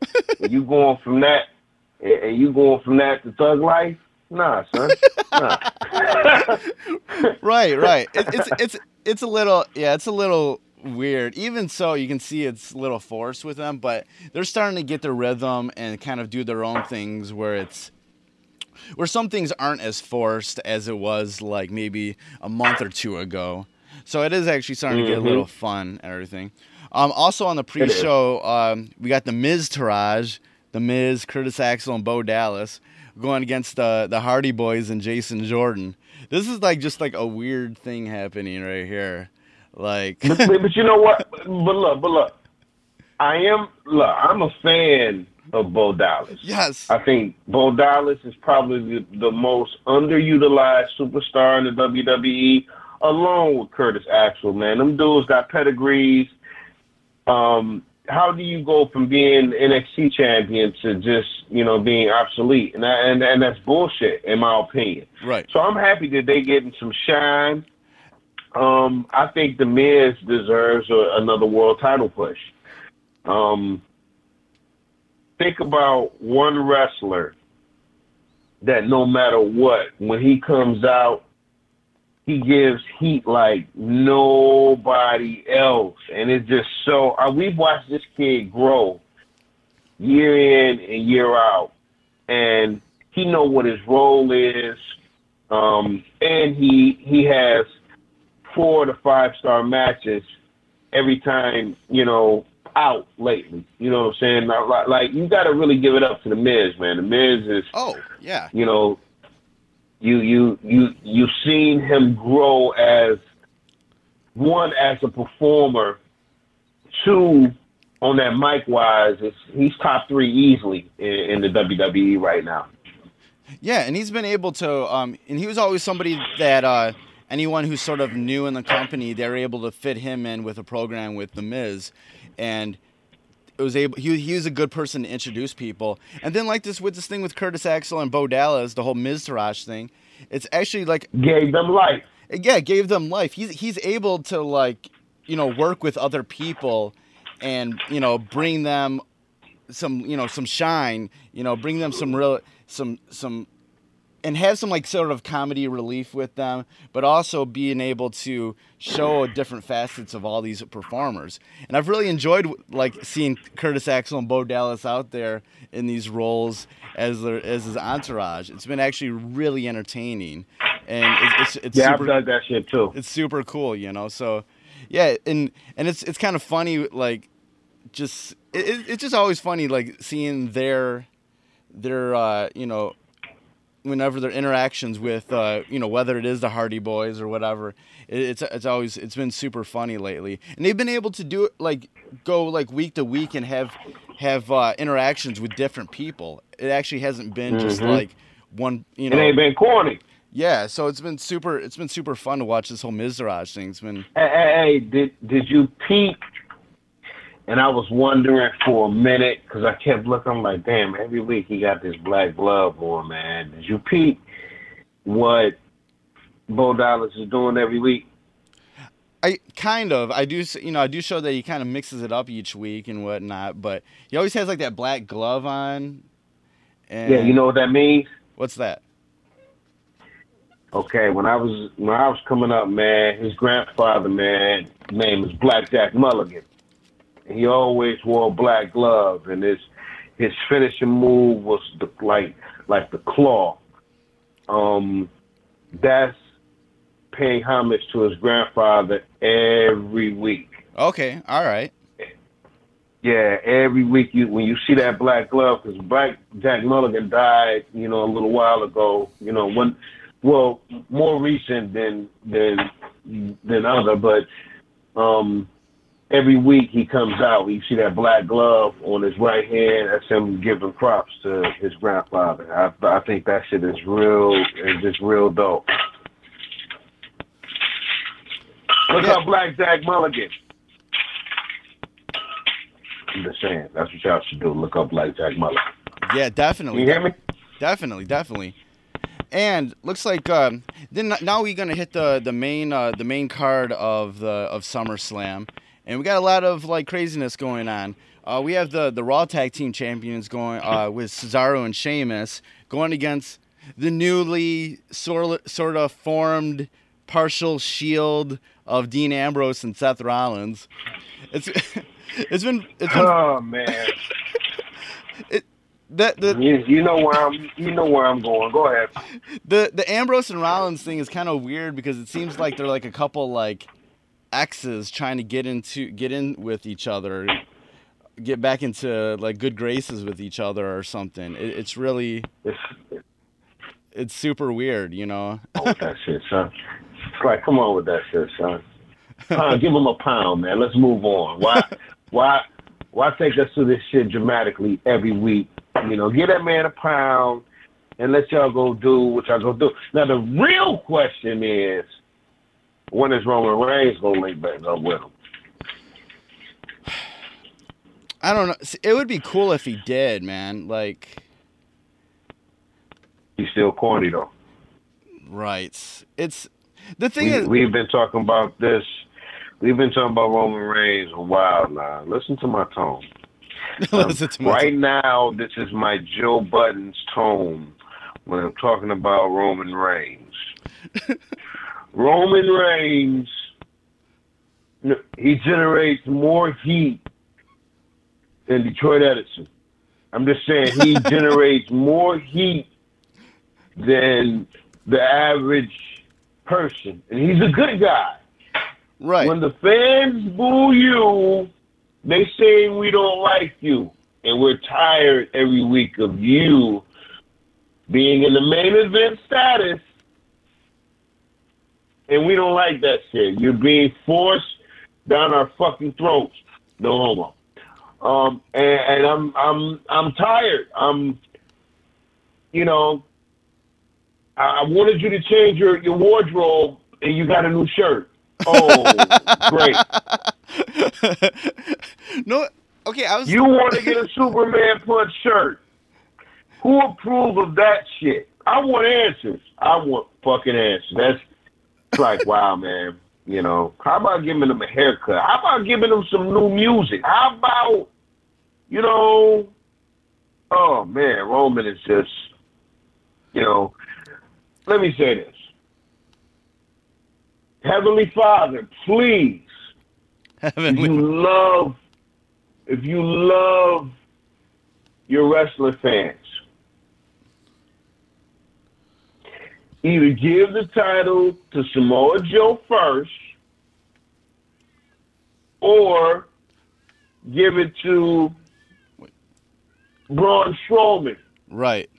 you going from that, and and you going from that to thug life? Nah, son. Nah. right, right. It, it's it's it's a little yeah, it's a little weird. Even so, you can see it's a little forced with them, but they're starting to get their rhythm and kind of do their own things where it's where some things aren't as forced as it was like maybe a month or two ago. So it is actually starting to get a little fun and everything. Um, also on the pre-show, um, we got the Miztourage, the Miz, Curtis Axel, and Bo Dallas going against the the Hardy Boys and Jason Jordan. This is like just like a weird thing happening right here. Like, but, but you know what? But look, but look, I am look. I'm a fan of Bo Dallas. yes, I think Bo Dallas is probably the, the most underutilized superstar in the WWE, along with Curtis Axel. Man, them dudes got pedigrees. Um, how do you go from being NXT champion to just you know being obsolete? And that, and and that's bullshit, in my opinion. right. So I'm happy that they getting some shine. Um, I think the Miz deserves a, another world title push. Um, think about one wrestler that no matter what, when he comes out, he gives heat like nobody else, and it's just so. Uh, we've watched this kid grow year in and year out, and he know what his role is, um, and he he has four to five star matches every time you know out lately. You know what I'm saying? Like, like you got to really give it up to the Miz, man. The Miz is Oh yeah, you know, you you you you've seen him grow as one as a performer, two on that mic wise, it's, he's top three easily in, in the WWE right now. Yeah, and he's been able to, um, and he was always somebody that uh, anyone who's sort of new in the company, they're able to fit him in with a program with the Miz, and it was able. He, he was a good person to introduce people, and then like this with this thing with Curtis Axel and Bo Dallas, the whole Miztourage thing, it's actually like Gave them life. yeah, gave them life. He's he's able to like you know work with other people, and you know bring them some you know some shine. You know bring them some real some some and have some like sort of comedy relief with them, but also being able to show different facets of all these performers. And I've really enjoyed like seeing Curtis Axel and Bo Dallas out there in these roles as their as his entourage. It's been actually really entertaining, and it's it's, it's Yeah, super, I've done that shit too. it's super cool, you know. So, yeah, and and it's it's kind of funny, like, just it, it- it's just always funny, like seeing their their uh, you know whenever their interactions with uh, you know whether it is the Hardy Boys or whatever. It, it's it's always it's been super funny lately, and they've been able to do it like go like week to week and have have uh, interactions with different people. It actually hasn't been just Mhm. like one you know. It ain't been corny. yeah, so it's been super. It's been super fun to watch this whole Miztourage thing. It's been Hey, hey, hey, did did you peep? And I was wondering for a minute because I kept looking. I'm like, damn, every week he got this black glove on, man. Did you peep what Bo Dallas is doing every week? I kind of I do you know I do show that he kind of mixes it up each week and whatnot, but he always has like that black glove on. And Yeah, you know what that means? what's that? Okay, when I was when I was coming up, man, his grandfather, man, name is Blackjack Mulligan. He always wore a black glove, and his his finishing move was the, like like the claw. Um, that's paying homage to his grandfather every week. Okay, all right. Yeah, every week you when you see that black glove, because Black Jack Mulligan died, you know, a little while ago. You know, one, well, more recent than than than other, but um, every week he comes out, you see that black glove on his right hand. That's him giving props to his grandfather. I I think that shit is real, is just real dope. Look Yeah. up Black Jack Mulligan. I'm just saying, that's what y'all should do. Look up Black Jack Mulligan. Yeah, definitely. you hear me? Definitely, definitely. And looks like um, then now we're gonna hit the the main uh, the main card of the of SummerSlam, and we got a lot of like craziness going on. Uh, we have the the Raw Tag Team Champions going uh, with Cesaro and Sheamus going against the newly sort sort of formed partial Shield of Dean Ambrose and Seth Rollins. It's it's been it's been Oh man, that the you, you know where I'm. You know where I'm going. Go ahead. the the Ambrose and Rollins thing is kind of weird because it seems like they're like a couple like exes trying to get into get in with each other, get back into like good graces with each other or something. It, it's really It's, it's super weird, you know. oh, that shit, son. It's like, come on with that shit, son. Pound, give him a pound, man. Let's move on. Why, why, why take us through this shit dramatically every week? You know, give that man a pound and let y'all go do what y'all go do. Now, the real question is, when is Roman Reigns gonna link back up with him? I don't know. It would be cool if he did, man. Like, He's still corny though. right? It's the thing We, is, we've been talking about this. We've been talking about Roman Reigns a while now. Listen to my tone. listen um, to my Right now, this is my Joe Budden's tone when I'm talking about Roman Reigns. Roman Reigns, he generates more heat than Detroit Edison. I'm just saying he generates more heat than the average person, and he's a good guy. right. When the fans boo you, they say we don't like you. And we're tired every week of you being in the main event status. And we don't like that shit. You're being forced down our fucking throats. No homo. Um, and, and I'm I'm I'm tired. I'm, you know, I, I wanted you to change your your wardrobe, and you got a new shirt. Oh, great! no, okay, I was. You want to get a Superman punch shirt? Who approve of that shit? I want answers. I want fucking answers. That's it's like, wow, man. You know, how about giving them a haircut? How about giving them some new music? How about, you know, oh man, Roman is just, you know, let me say this. Heavenly Father, please, if you love, if you love your wrestler fans, either give the title to Samoa Joe first, or give it to Braun Strowman. Right.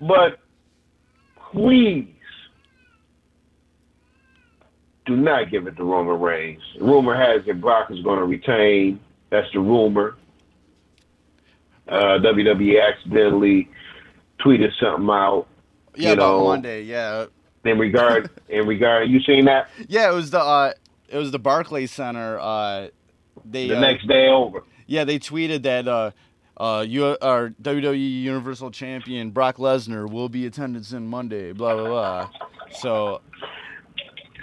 But please do not give it to Roman Reigns. Rumor has it Brock is going to retain. That's the rumor. Uh, WWE accidentally tweeted something out Yeah, You about know- Monday. Yeah, in regard in regard. You seen that? yeah. It was the uh, it was the Barclays Center. Uh, they The uh, next day over. yeah they tweeted that uh, uh, you our WWE Universal Champion Brock Lesnar will be attendance in Monday. Blah blah blah. So,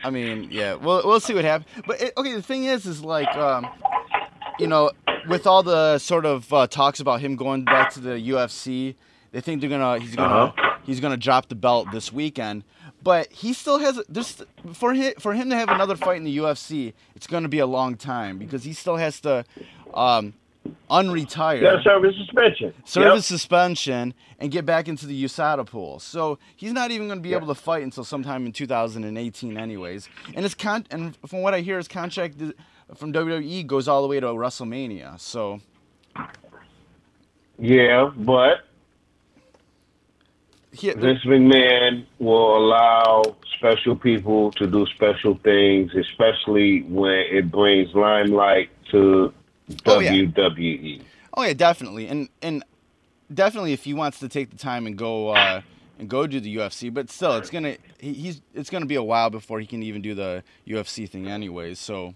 I mean, yeah, we'll we'll see what happens. But it, okay, the thing is, is like, um, you know, with all the sort of uh, talks about him going back to the UFC, they think they're gonna he's gonna he's gonna drop the belt this weekend. But he still has this for him for him to have another fight in the UFC. It's gonna be a long time because he still has to um, unretire a service suspension. service Yep. suspension and get back into the USADA pool. So he's not even going to be able to fight until sometime in 2018, anyways. And his con and from what I hear, his contract from WWE goes all the way to WrestleMania. So Yeah, but he, Vince McMahon will allow special people to do special things, especially when it brings limelight to Oh, yeah. WWE. oh yeah, definitely, and and definitely if he wants to take the time and go uh, and go do the UFC, but still, it's gonna he, he's it's gonna be a while before he can even do the UFC thing, anyways. So.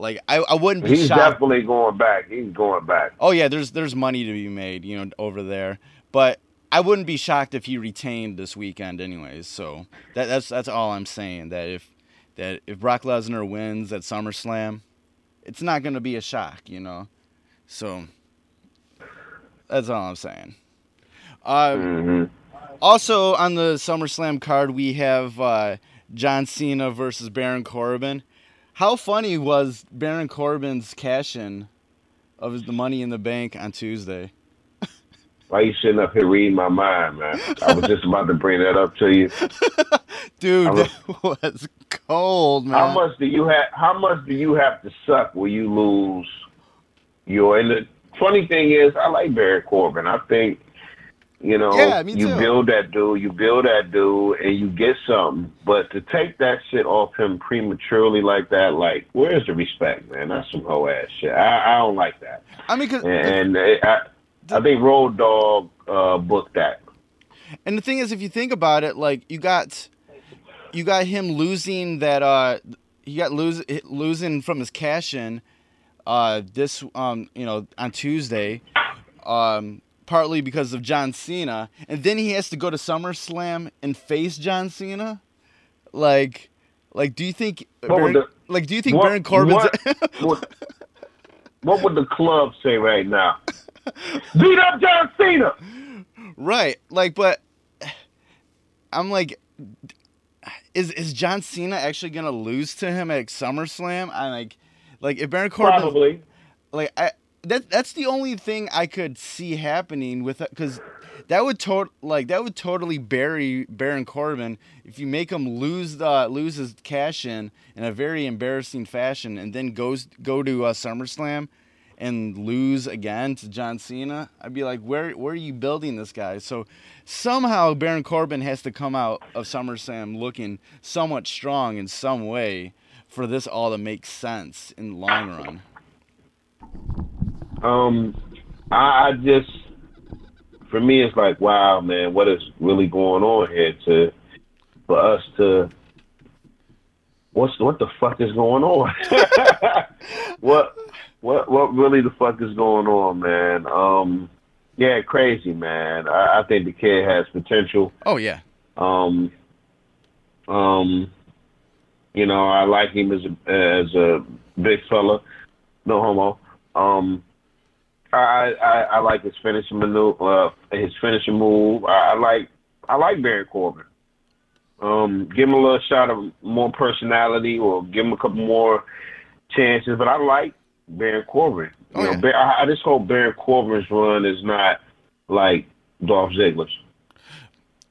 Like I, I wouldn't be He's shocked. definitely going back. He's going back. Oh yeah, there's there's money to be made, you know, over there. But I wouldn't be shocked if he retained this weekend, anyways. So that, that's that's all I'm saying. That if that if Brock Lesnar wins at SummerSlam, it's not gonna be a shock, you know. So that's all I'm saying. Uh, hmm also on the SummerSlam card, we have uh, John Cena versus Baron Corbin. How funny was Baron Corbin's cash in of the Money in the Bank on Tuesday? Why you sitting up here reading my mind, man? I was just about to bring that up to you. Dude, I that was cold, man. How much do you have? How much do you have to suck when you lose your? And the funny thing is, I like Barry Corbin. I think you know Yeah, you build that dude, you build that dude, and you get something. But to take that shit off him prematurely like that, like where's the respect, man? That's some hoe ass shit. I, I don't like that. I mean, cause, And, and eh, I, I think Road Dog uh, booked that. and the thing is, if you think about it, like you got, you got him losing that. Uh, he got lose, losing from his cash in, uh, this um, you know, on Tuesday, um, partly because of John Cena, and then he has to go to SummerSlam and face John Cena. Like, like, do you think? Baron, the- like, do you think what- Baron Corbin's? what- what, what would the club say right now? Beat up John Cena. Right. Like, but I'm like, is is John Cena actually gonna lose to him at SummerSlam? I'm like, like if Baron Corbin, Probably. like I that that's the only thing I could see happening with it because that would tot like that would totally bury Baron Corbin if you make him lose the lose his cash in in a very embarrassing fashion and then goes go to uh, SummerSlam and lose again to John Cena. I'd be like, where where are you building this guy? So somehow Baron Corbin has to come out of SummerSlam looking somewhat strong in some way for this all to make sense in the long run. Um, I, I just, for me, it's like, wow, man, what is really going on here? To for us to, what's what the fuck is going on? what what what really the fuck is going on, man? Um, yeah, crazy, man. I, I think the kid has potential. Oh yeah. Um, um, you know, I like him as a as a big fella, no homo. Um, I I, I like his finishing maneuver, uh, his finishing move. I, I like I like Baron Corbin. Um, give him a little shot of more personality, or give him a couple more chances. But I like Baron Corbin. Oh, know, yeah. Bar- I, I just hope Baron Corbin's run is not like Dolph Ziggler's.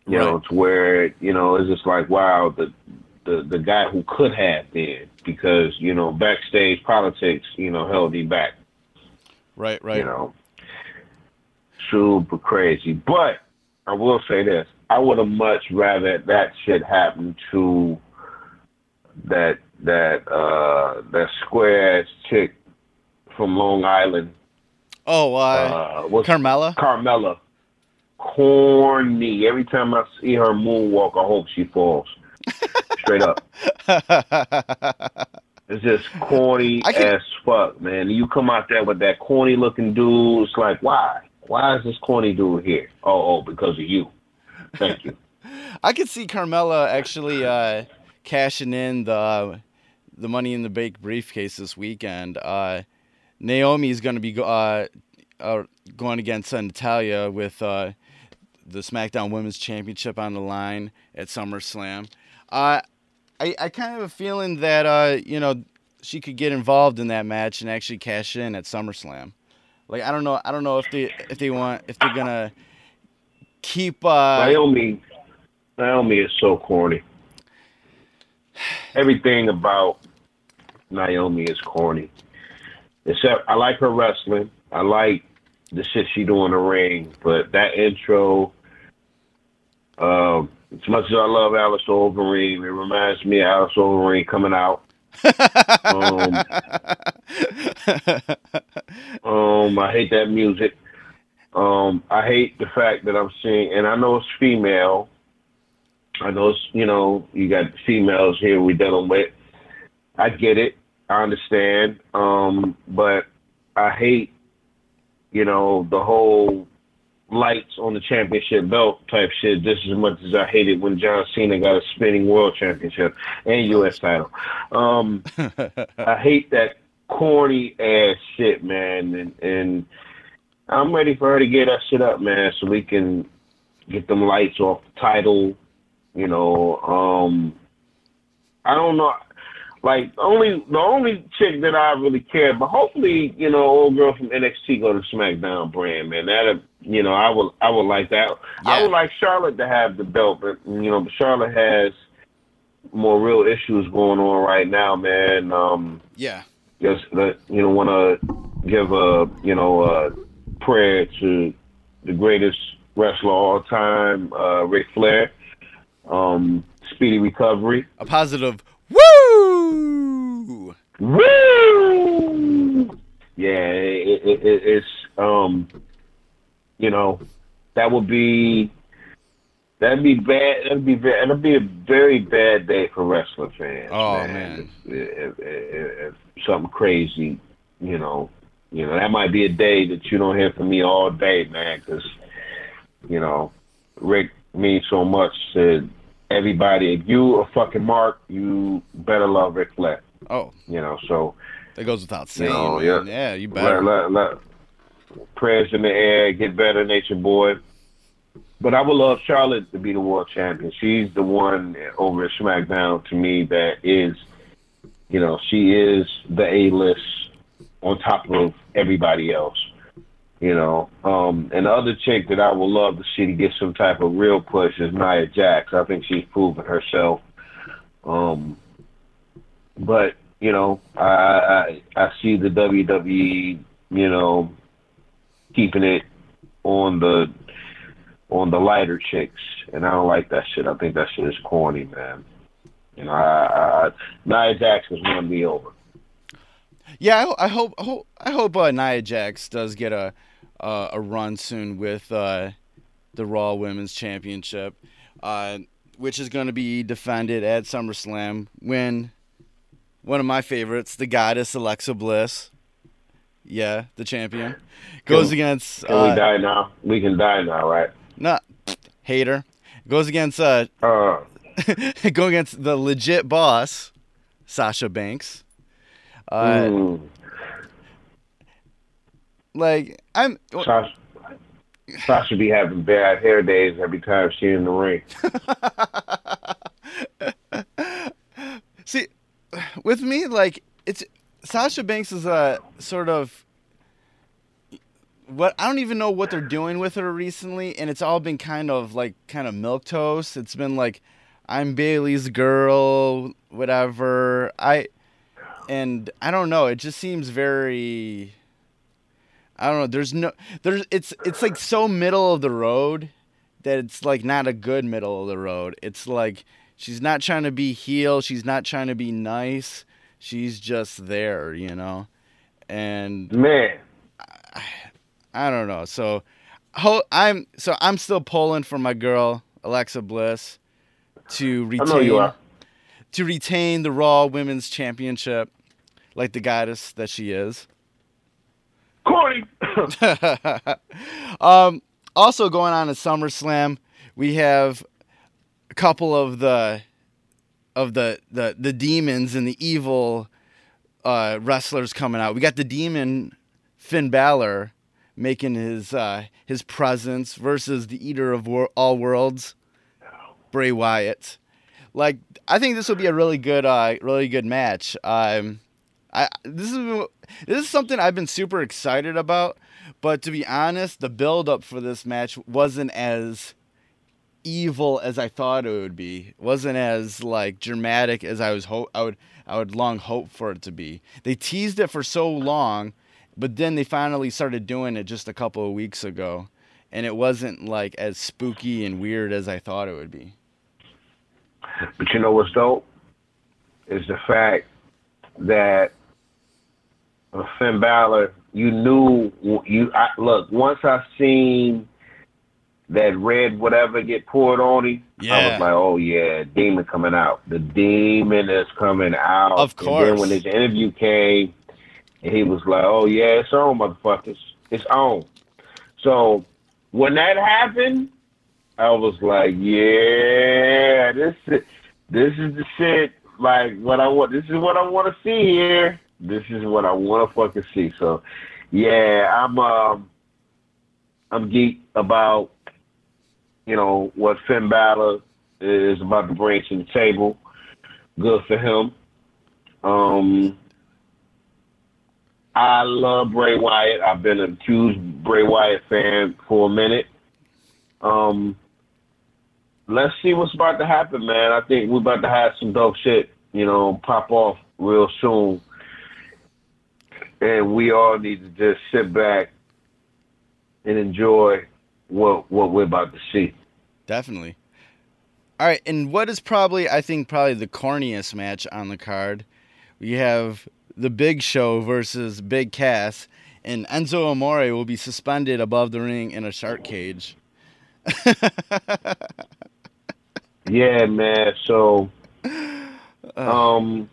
You know, to where you know it's just like wow, the the the guy who could have been because you know backstage politics, you know, held him back. Right. Right. You know, super crazy. But I will say this: I would have much rather that shit happen to that that uh that square ass chick from Long Island. Oh, uh, Uh, what's Carmella. Carmella. Corny. Every time I see her moonwalk, I hope she falls. Straight up. It's just corny can- as fuck, man. You come out there with that corny looking dude. It's like, why? Why is this corny dude here? Oh, oh, because of you. Thank you. I could see Carmella actually uh, cashing in the the Money in the Bank briefcase this weekend. Uh, Naomi's going to be uh, uh, going against Natalya with uh, the SmackDown Women's Championship on the line at SummerSlam. Uh, I I kind of have a feeling that uh, you know she could get involved in that match and actually cash in at SummerSlam. Like I don't know I don't know if they if they want if they're gonna keep uh, Naomi, Naomi is so corny. Everything about Naomi is corny. Except I like her wrestling. I like the shit she do in the ring, but that intro, um, as much as I love Alistair Overeem, it reminds me of Alistair Overeem coming out. um, um, I hate that music. Um, I hate the fact that I'm seeing, and I know it's female. I know it's, you know, you got females here we dealing with. I get it. I understand. Um, but I hate, you know, the whole lights on the championship belt type shit just as much as I hated when John Cena got a spinning world championship and US title. Um, I hate that corny ass shit, man, and and I'm ready for her to get that shit up, man, so we can get them lights off the title. You know, um, I don't know. Like only the only chick that I really care, but hopefully, you know, old girl from NXT go to SmackDown brand, man. That you know, I would I would like that. I would like Charlotte to have the belt, but you know, Charlotte has more real issues going on right now, man. Um, yeah. just that you know want to give a you know a prayer to the greatest wrestler of all time, uh, Ric Flair. Um, speedy recovery. A positive woo. Woo! Yeah, it, it, it, it's um, you know, that would be that'd be bad. That'd be bad. That'd be a very bad day for wrestling fans. Oh, man, man. If, if, if, if something crazy, you know, you know, that might be a day that you don't hear from me all day, man, because you know, Ric means so much to everybody. If you a fucking mark, you better love Ric Flair. Oh, You know, so that goes without saying. know, yeah. yeah, you better. let, let, let, prayers in the air, get better, nature boy. But I would love Charlotte to be the world champion. She's the one over at SmackDown to me that is, you know, she is the A list on top of everybody else. You know, um, and the other chick that I would love to see to get some type of real push is Nia Jax. I think she's proven herself. Um, but you know, I, I I see the WWE, you know, keeping it on the on the lighter chicks, and I don't like that shit. I think that shit is corny, man. You know, I, I, Nia Jax has won me over. Yeah, I, I hope I hope I hope uh, Nia Jax does get a uh, a run soon with uh, the Raw Women's Championship, uh, which is going to be defended at SummerSlam when one of my favorites, the Goddess Alexa Bliss, yeah, the champion, goes Can- against Can we uh, die now? We can die now, right? not hater, goes against uh Uh, go against the legit boss, Sasha Banks. Uh, mm, Like I'm, Sasha, Sasha be having bad hair days every time she in the ring. see, with me, like it's Sasha Banks is a sort of what I don't even know what they're doing with her recently, and it's all been kind of like kind of milk toast. It's been like I'm Bayley's girl, whatever. I and I don't know. It just seems very. I don't know. There's no. There's. It's. It's like so middle of the road that it's like not a good middle of the road. It's like she's not trying to be heel. She's not trying to be nice. She's just there, you know. And Man, I don't know. So, ho- I'm so I'm still pulling for my girl Alexa Bliss to I retain know you are. to retain the Raw Women's Championship, like the goddess that she is. Corny. um, also going on at SummerSlam, we have a couple of the of the the the demons and the evil uh, wrestlers coming out. We got the demon Finn Balor making his uh, his presence versus the Eater of Wor- All Worlds, Bray Wyatt. Like I think this will be a really good uh, really good match. Um, I this is this is something I've been super excited about, but to be honest, the build up for this match wasn't as evil as I thought it would be. It wasn't as like dramatic as I was ho- I would I would long hope for it to be. They teased it for so long, but then they finally started doing it just a couple of weeks ago, and it wasn't like as spooky and weird as I thought it would be. But you know what's dope? Is the fact that uh, Finn Balor, you knew you I, look once I've seen that red whatever get poured on him, I was like, oh yeah, demon coming out. The demon is coming out. Of course. And then when his interview came, and he was like, oh yeah, it's on, motherfuckers, it's on. So when that happened, I was like, yeah, this is this is the shit. Like what I want. This is what I want to see here. This is what I want to fucking see. So, yeah, I'm um, I'm geeked about you know what Finn Balor is about to bring to the table. Good for him. Um, I love Bray Wyatt. I've been a huge Bray Wyatt fan for a minute. Um, let's see what's about to happen, man. I think we're about to have some dope shit, you know, pop off real soon. And we all need to just sit back and enjoy what what we're about to see. Definitely. All right, and what is probably I think probably the corniest match on the card? We have the Big Show versus Big Cass, and Enzo Amore will be suspended above the ring in a shark cage. Yeah, man. So, um,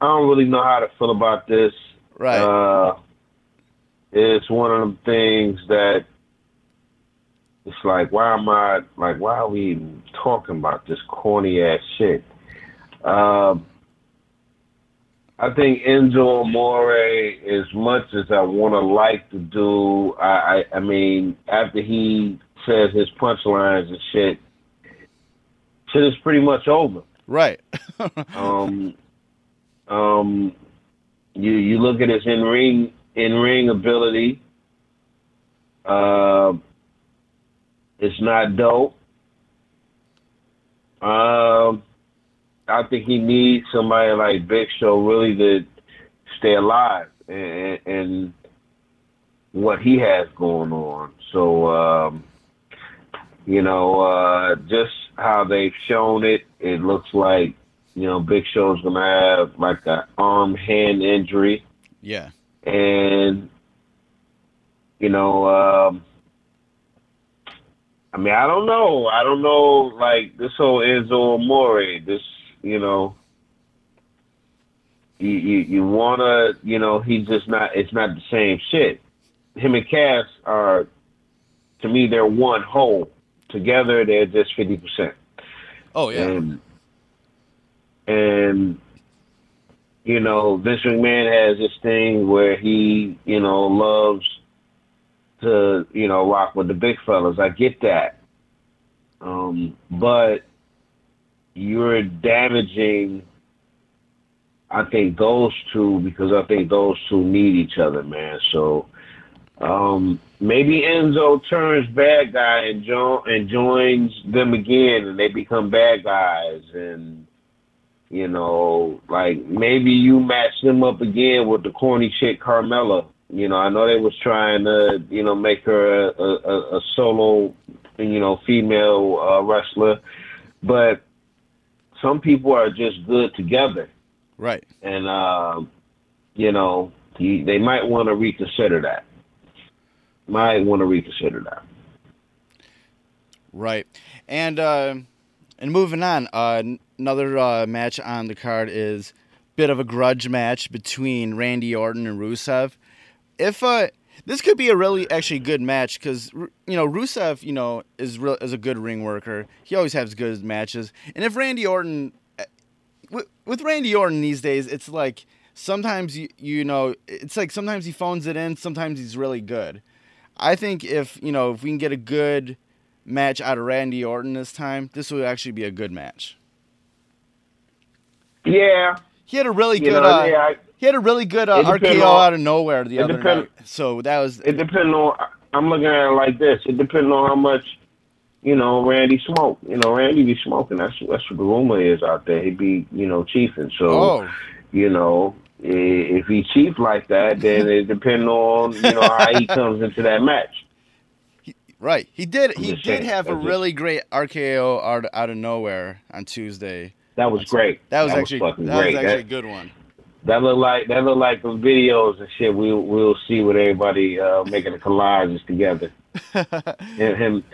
I don't really know how to feel about this. right. Uh, it's one of them things that it's like, why am I like, why are we even talking about this corny ass shit? Um, I think Enzo Amore, as much as I want to like to do, I, I, I mean, after he says his punchlines and shit, shit is pretty much over. right. Um, um, you you look at his in ring in ring ability. Uh, it's not dope. Um, I think he needs somebody like Big Show really to stay alive and, and what he has going on. So, um, you know, uh, just how they've shown it, it looks like You know, Big Show's gonna have like an arm hand injury, Yeah. and you know, um, I mean, I don't know. I don't know. Like this whole Enzo Amore, this, you know, you you, you wanna, you know, he's just not. It's not the same shit. Him and Cass are, to me, they're one whole. Together, they're just fifty percent. Oh yeah. And and you know, Vince McMahon has this thing where he, you know, loves to, you know, rock with the big fellas. I get that. Um, but you're damaging I think those two because I think those two need each other, man. So um, maybe Enzo turns bad guy and, jo- and joins them again, and they become bad guys. And you know, like maybe you match them up again with the corny chick Carmella. You know, I know they was trying to, you know, make her a, a, a solo, you know, female uh, wrestler, but some people are just good together Right. and uh, you know you, they might want to reconsider that. Might want to reconsider that. Right. And uh, and moving on, uh, another uh, match on the card is bit of a grudge match between Randy Orton and Rusev. If uh, this could be a really actually good match because you know Rusev, you know, is real is a good ring worker. He always has good matches. And if Randy Orton, uh, with, with Randy Orton these days, it's like sometimes you you know it's like sometimes he phones it in, sometimes he's really good. I think if you know if we can get a good match out of Randy Orton this time, this would actually be a good match. Yeah, He had a really you good know, uh, yeah. I- he had a really good uh, RKO on- out of nowhere the other depend- night. So that was It depends on. I'm looking at it like this. It depends on how much, you know, Randy smoke. You know, Randy be smoking. That's that's what the rumor is out there. He be, you know, chiefing. So, oh you know, if he chief like that, then it depends on you know how he comes into that match. right. He did he did saying, have a that's it. really great RKO out, out of nowhere on Tuesday. That was great. That was actually fucking that was great. actually a good one. That look like that look like the videos and shit. We'll we'll see with everybody uh, making the collages together. and him,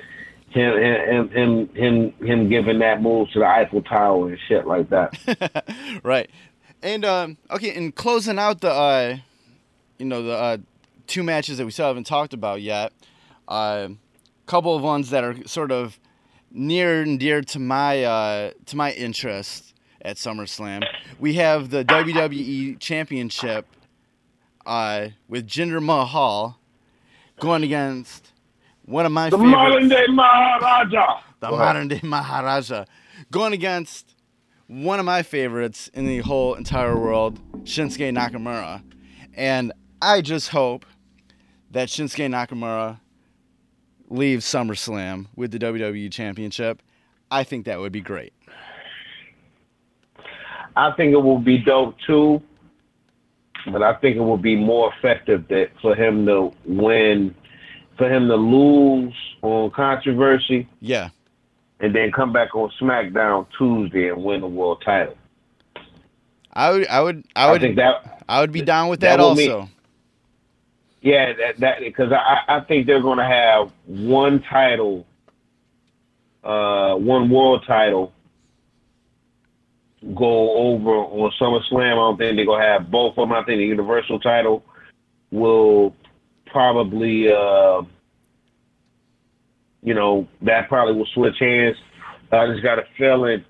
him, him, him, him, him giving that move to the Eiffel Tower and shit like that. right. And um, okay, and closing out the uh, you know the uh, two matches that we still haven't talked about yet. A uh, couple of ones that are sort of near and dear to my uh, to my interest at SummerSlam. We have the WWE Championship uh, with Jinder Mahal going against one of my The favorite modern day Maharaja. the Go modern day Maharaja, going against one of my favorites in the whole entire world, Shinsuke Nakamura. And I just hope that Shinsuke Nakamura leaves SummerSlam with the WWE Championship. I think that would be great. I think it will be dope too, but I think it will be more effective that for him to win, for him to lose on controversy Yeah. and then come back on SmackDown Tuesday and win the world title. I would I would I I, would think that I would be down with that that, will mean- also. Yeah, that that because I I think they're going to have one title, uh, one world title go over on SummerSlam. I don't think they're to have both of them. I think the Universal title will probably, uh, you know, that probably will switch hands. I just got a feeling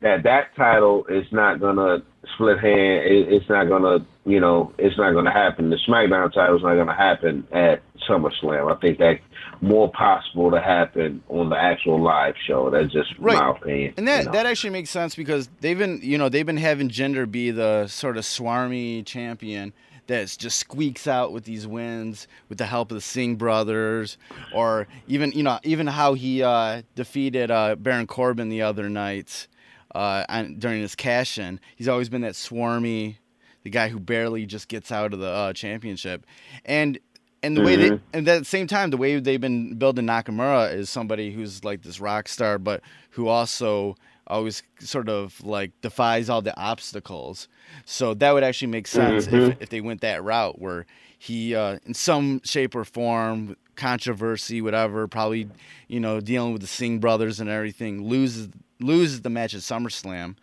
that that title is not to split hand. It, it's not to, you know, it's not to happen. The SmackDown title is not to happen at SummerSlam. I think that's more possible to happen on the actual live show. That's just Right. my opinion. And that you know. that actually makes sense because they've been you know they've been having Jinder be the sort of swarmy champion that just squeaks out with these wins with the help of the Singh brothers, or even you know even how he uh, defeated uh, Baron Corbin the other night uh, on, during his cash in. He's always been that swarmy, the guy who barely just gets out of the uh, championship, and. And the way they, Mhm. and at the same time, the way they've been building Nakamura is somebody who's like this rock star, but who also always sort of like defies all the obstacles. So that would actually make sense if, if they went that route where he, uh, in some shape or form, controversy, whatever, probably, you know, dealing with the Singh brothers and everything, loses loses the match at SummerSlam,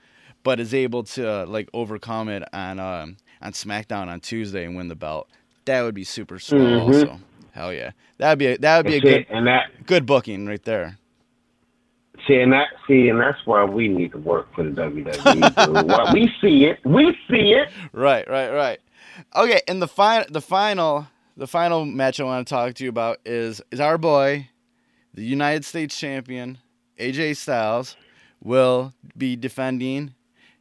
but is able to uh, like overcome it on um, on SmackDown on Tuesday and win the belt. That would be super swell. Mhm. Also, hell yeah, that'd be a, that would be a see, good and that good booking right there. see and that see and that's why we need to work for the WWE. we see it. We see it. Right, right, right. Okay, and the final, the final, the final match I want to talk to you about is is our boy, the United States champion AJ Styles, will be defending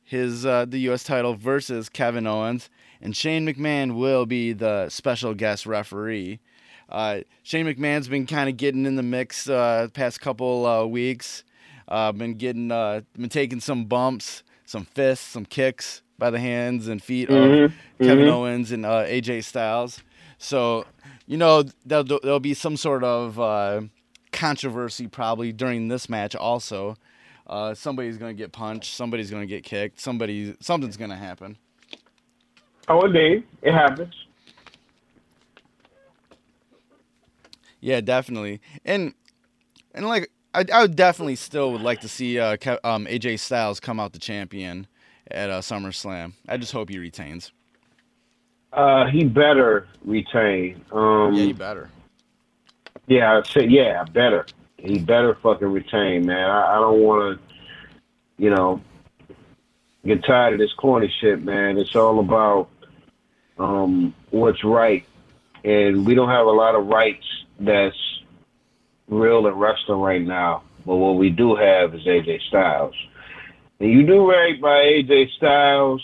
his uh, the U.S. title versus Kevin Owens, and Shane McMahon will be the special guest referee. Uh, Shane McMahon's been kind of getting in the mix uh, past couple uh, weeks. Uh, been getting uh, been taking some bumps, some fists, some kicks by the hands and feet of Mhm, Kevin mhm. Owens and uh, AJ Styles. So you know there'll, there'll be some sort of uh, controversy probably during this match also. Uh, somebody's gonna get punched, somebody's gonna get kicked, somebody something's gonna happen. Oh, indeed, it happens. Yeah, definitely. And and like I, I would definitely still would like to see uh, Ke- um, AJ Styles come out the champion at uh, SummerSlam. I just hope he retains. Uh, he better retain. Um, Yeah, you better. Yeah, I say yeah, better. He better fucking retain, man. I, I don't want to, you know, get tired of this corny shit, man. It's all about um, what's right, and we don't have a lot of rights that's real in wrestling right now. But what we do have is AJ Styles, and you do right by AJ Styles.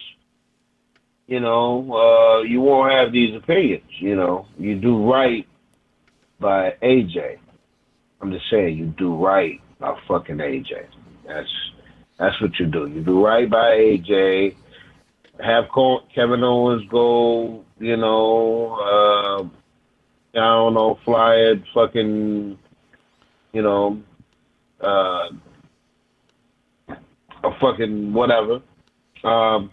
You know, uh, you won't have these opinions. You know, you do right by AJ. I'm just saying, you do right by fucking AJ. That's that's what you do. You do right by AJ. Have Kevin Owens go, you know, uh, I don't know, fly it, fucking, you know, uh, a fucking whatever. Um,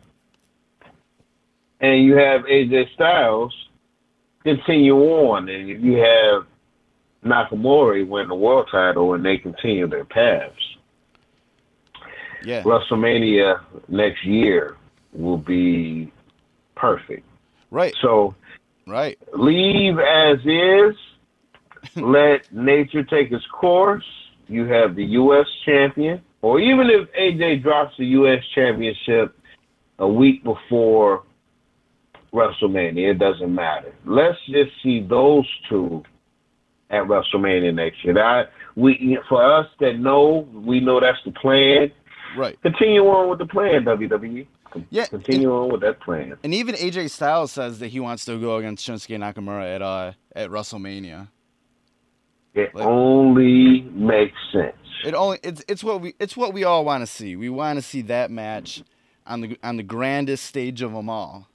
and you have AJ Styles continue on, and you have Nakamura win the world title and they continue their paths. Yeah. WrestleMania next year will be perfect. Right. So Right. leave as is. Let nature take its course. You have the U.S. champion, or even if AJ drops the U.S. championship a week before WrestleMania, it doesn't matter. Let's just see those two at WrestleMania next year. That we for us that know, we know that's the plan. Right. Continue on with the plan, WWE. Yeah, Continue on with that plan. And even AJ Styles says that he wants to go against Shinsuke Nakamura at uh at WrestleMania. It Like- only makes sense. It only it's it's what we it's what we all want to see. We want to see that match on the on the grandest stage of them all.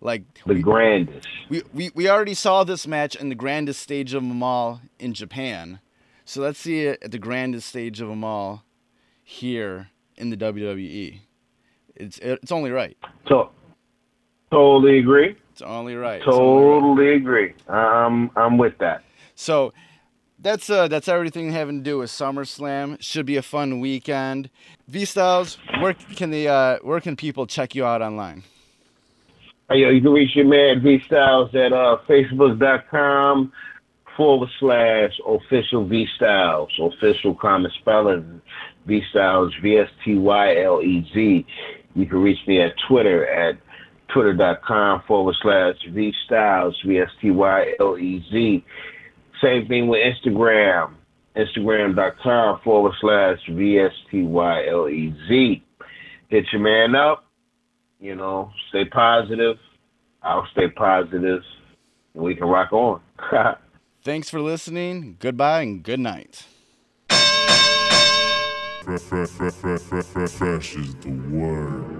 Like The we, grandest. we, we we already saw this match in the grandest stage of them all in Japan. So let's see it at the grandest stage of them all here in the WWE. It's it's only right. So, totally agree. It's only right. Only right. Totally agree. I'm I'm with that. So that's uh that's everything having to do with SummerSlam. Should be a fun weekend. V Styles, where can the uh where can people check you out online? Hey, yo, you can reach your man V Styles at uh, Facebook.com forward slash official V Styles, official common spelling V Styles, V S T Y L E Z. You can reach me at Twitter at twitter.com forward slash V Styles, V S T Y L E Z. Same thing with Instagram, instagram.com forward slash V S T Y L E Z. Hit your man up you know, stay positive. I'll stay positive. And we can rock on. Thanks for listening. Goodbye and good night. Fresh is the word.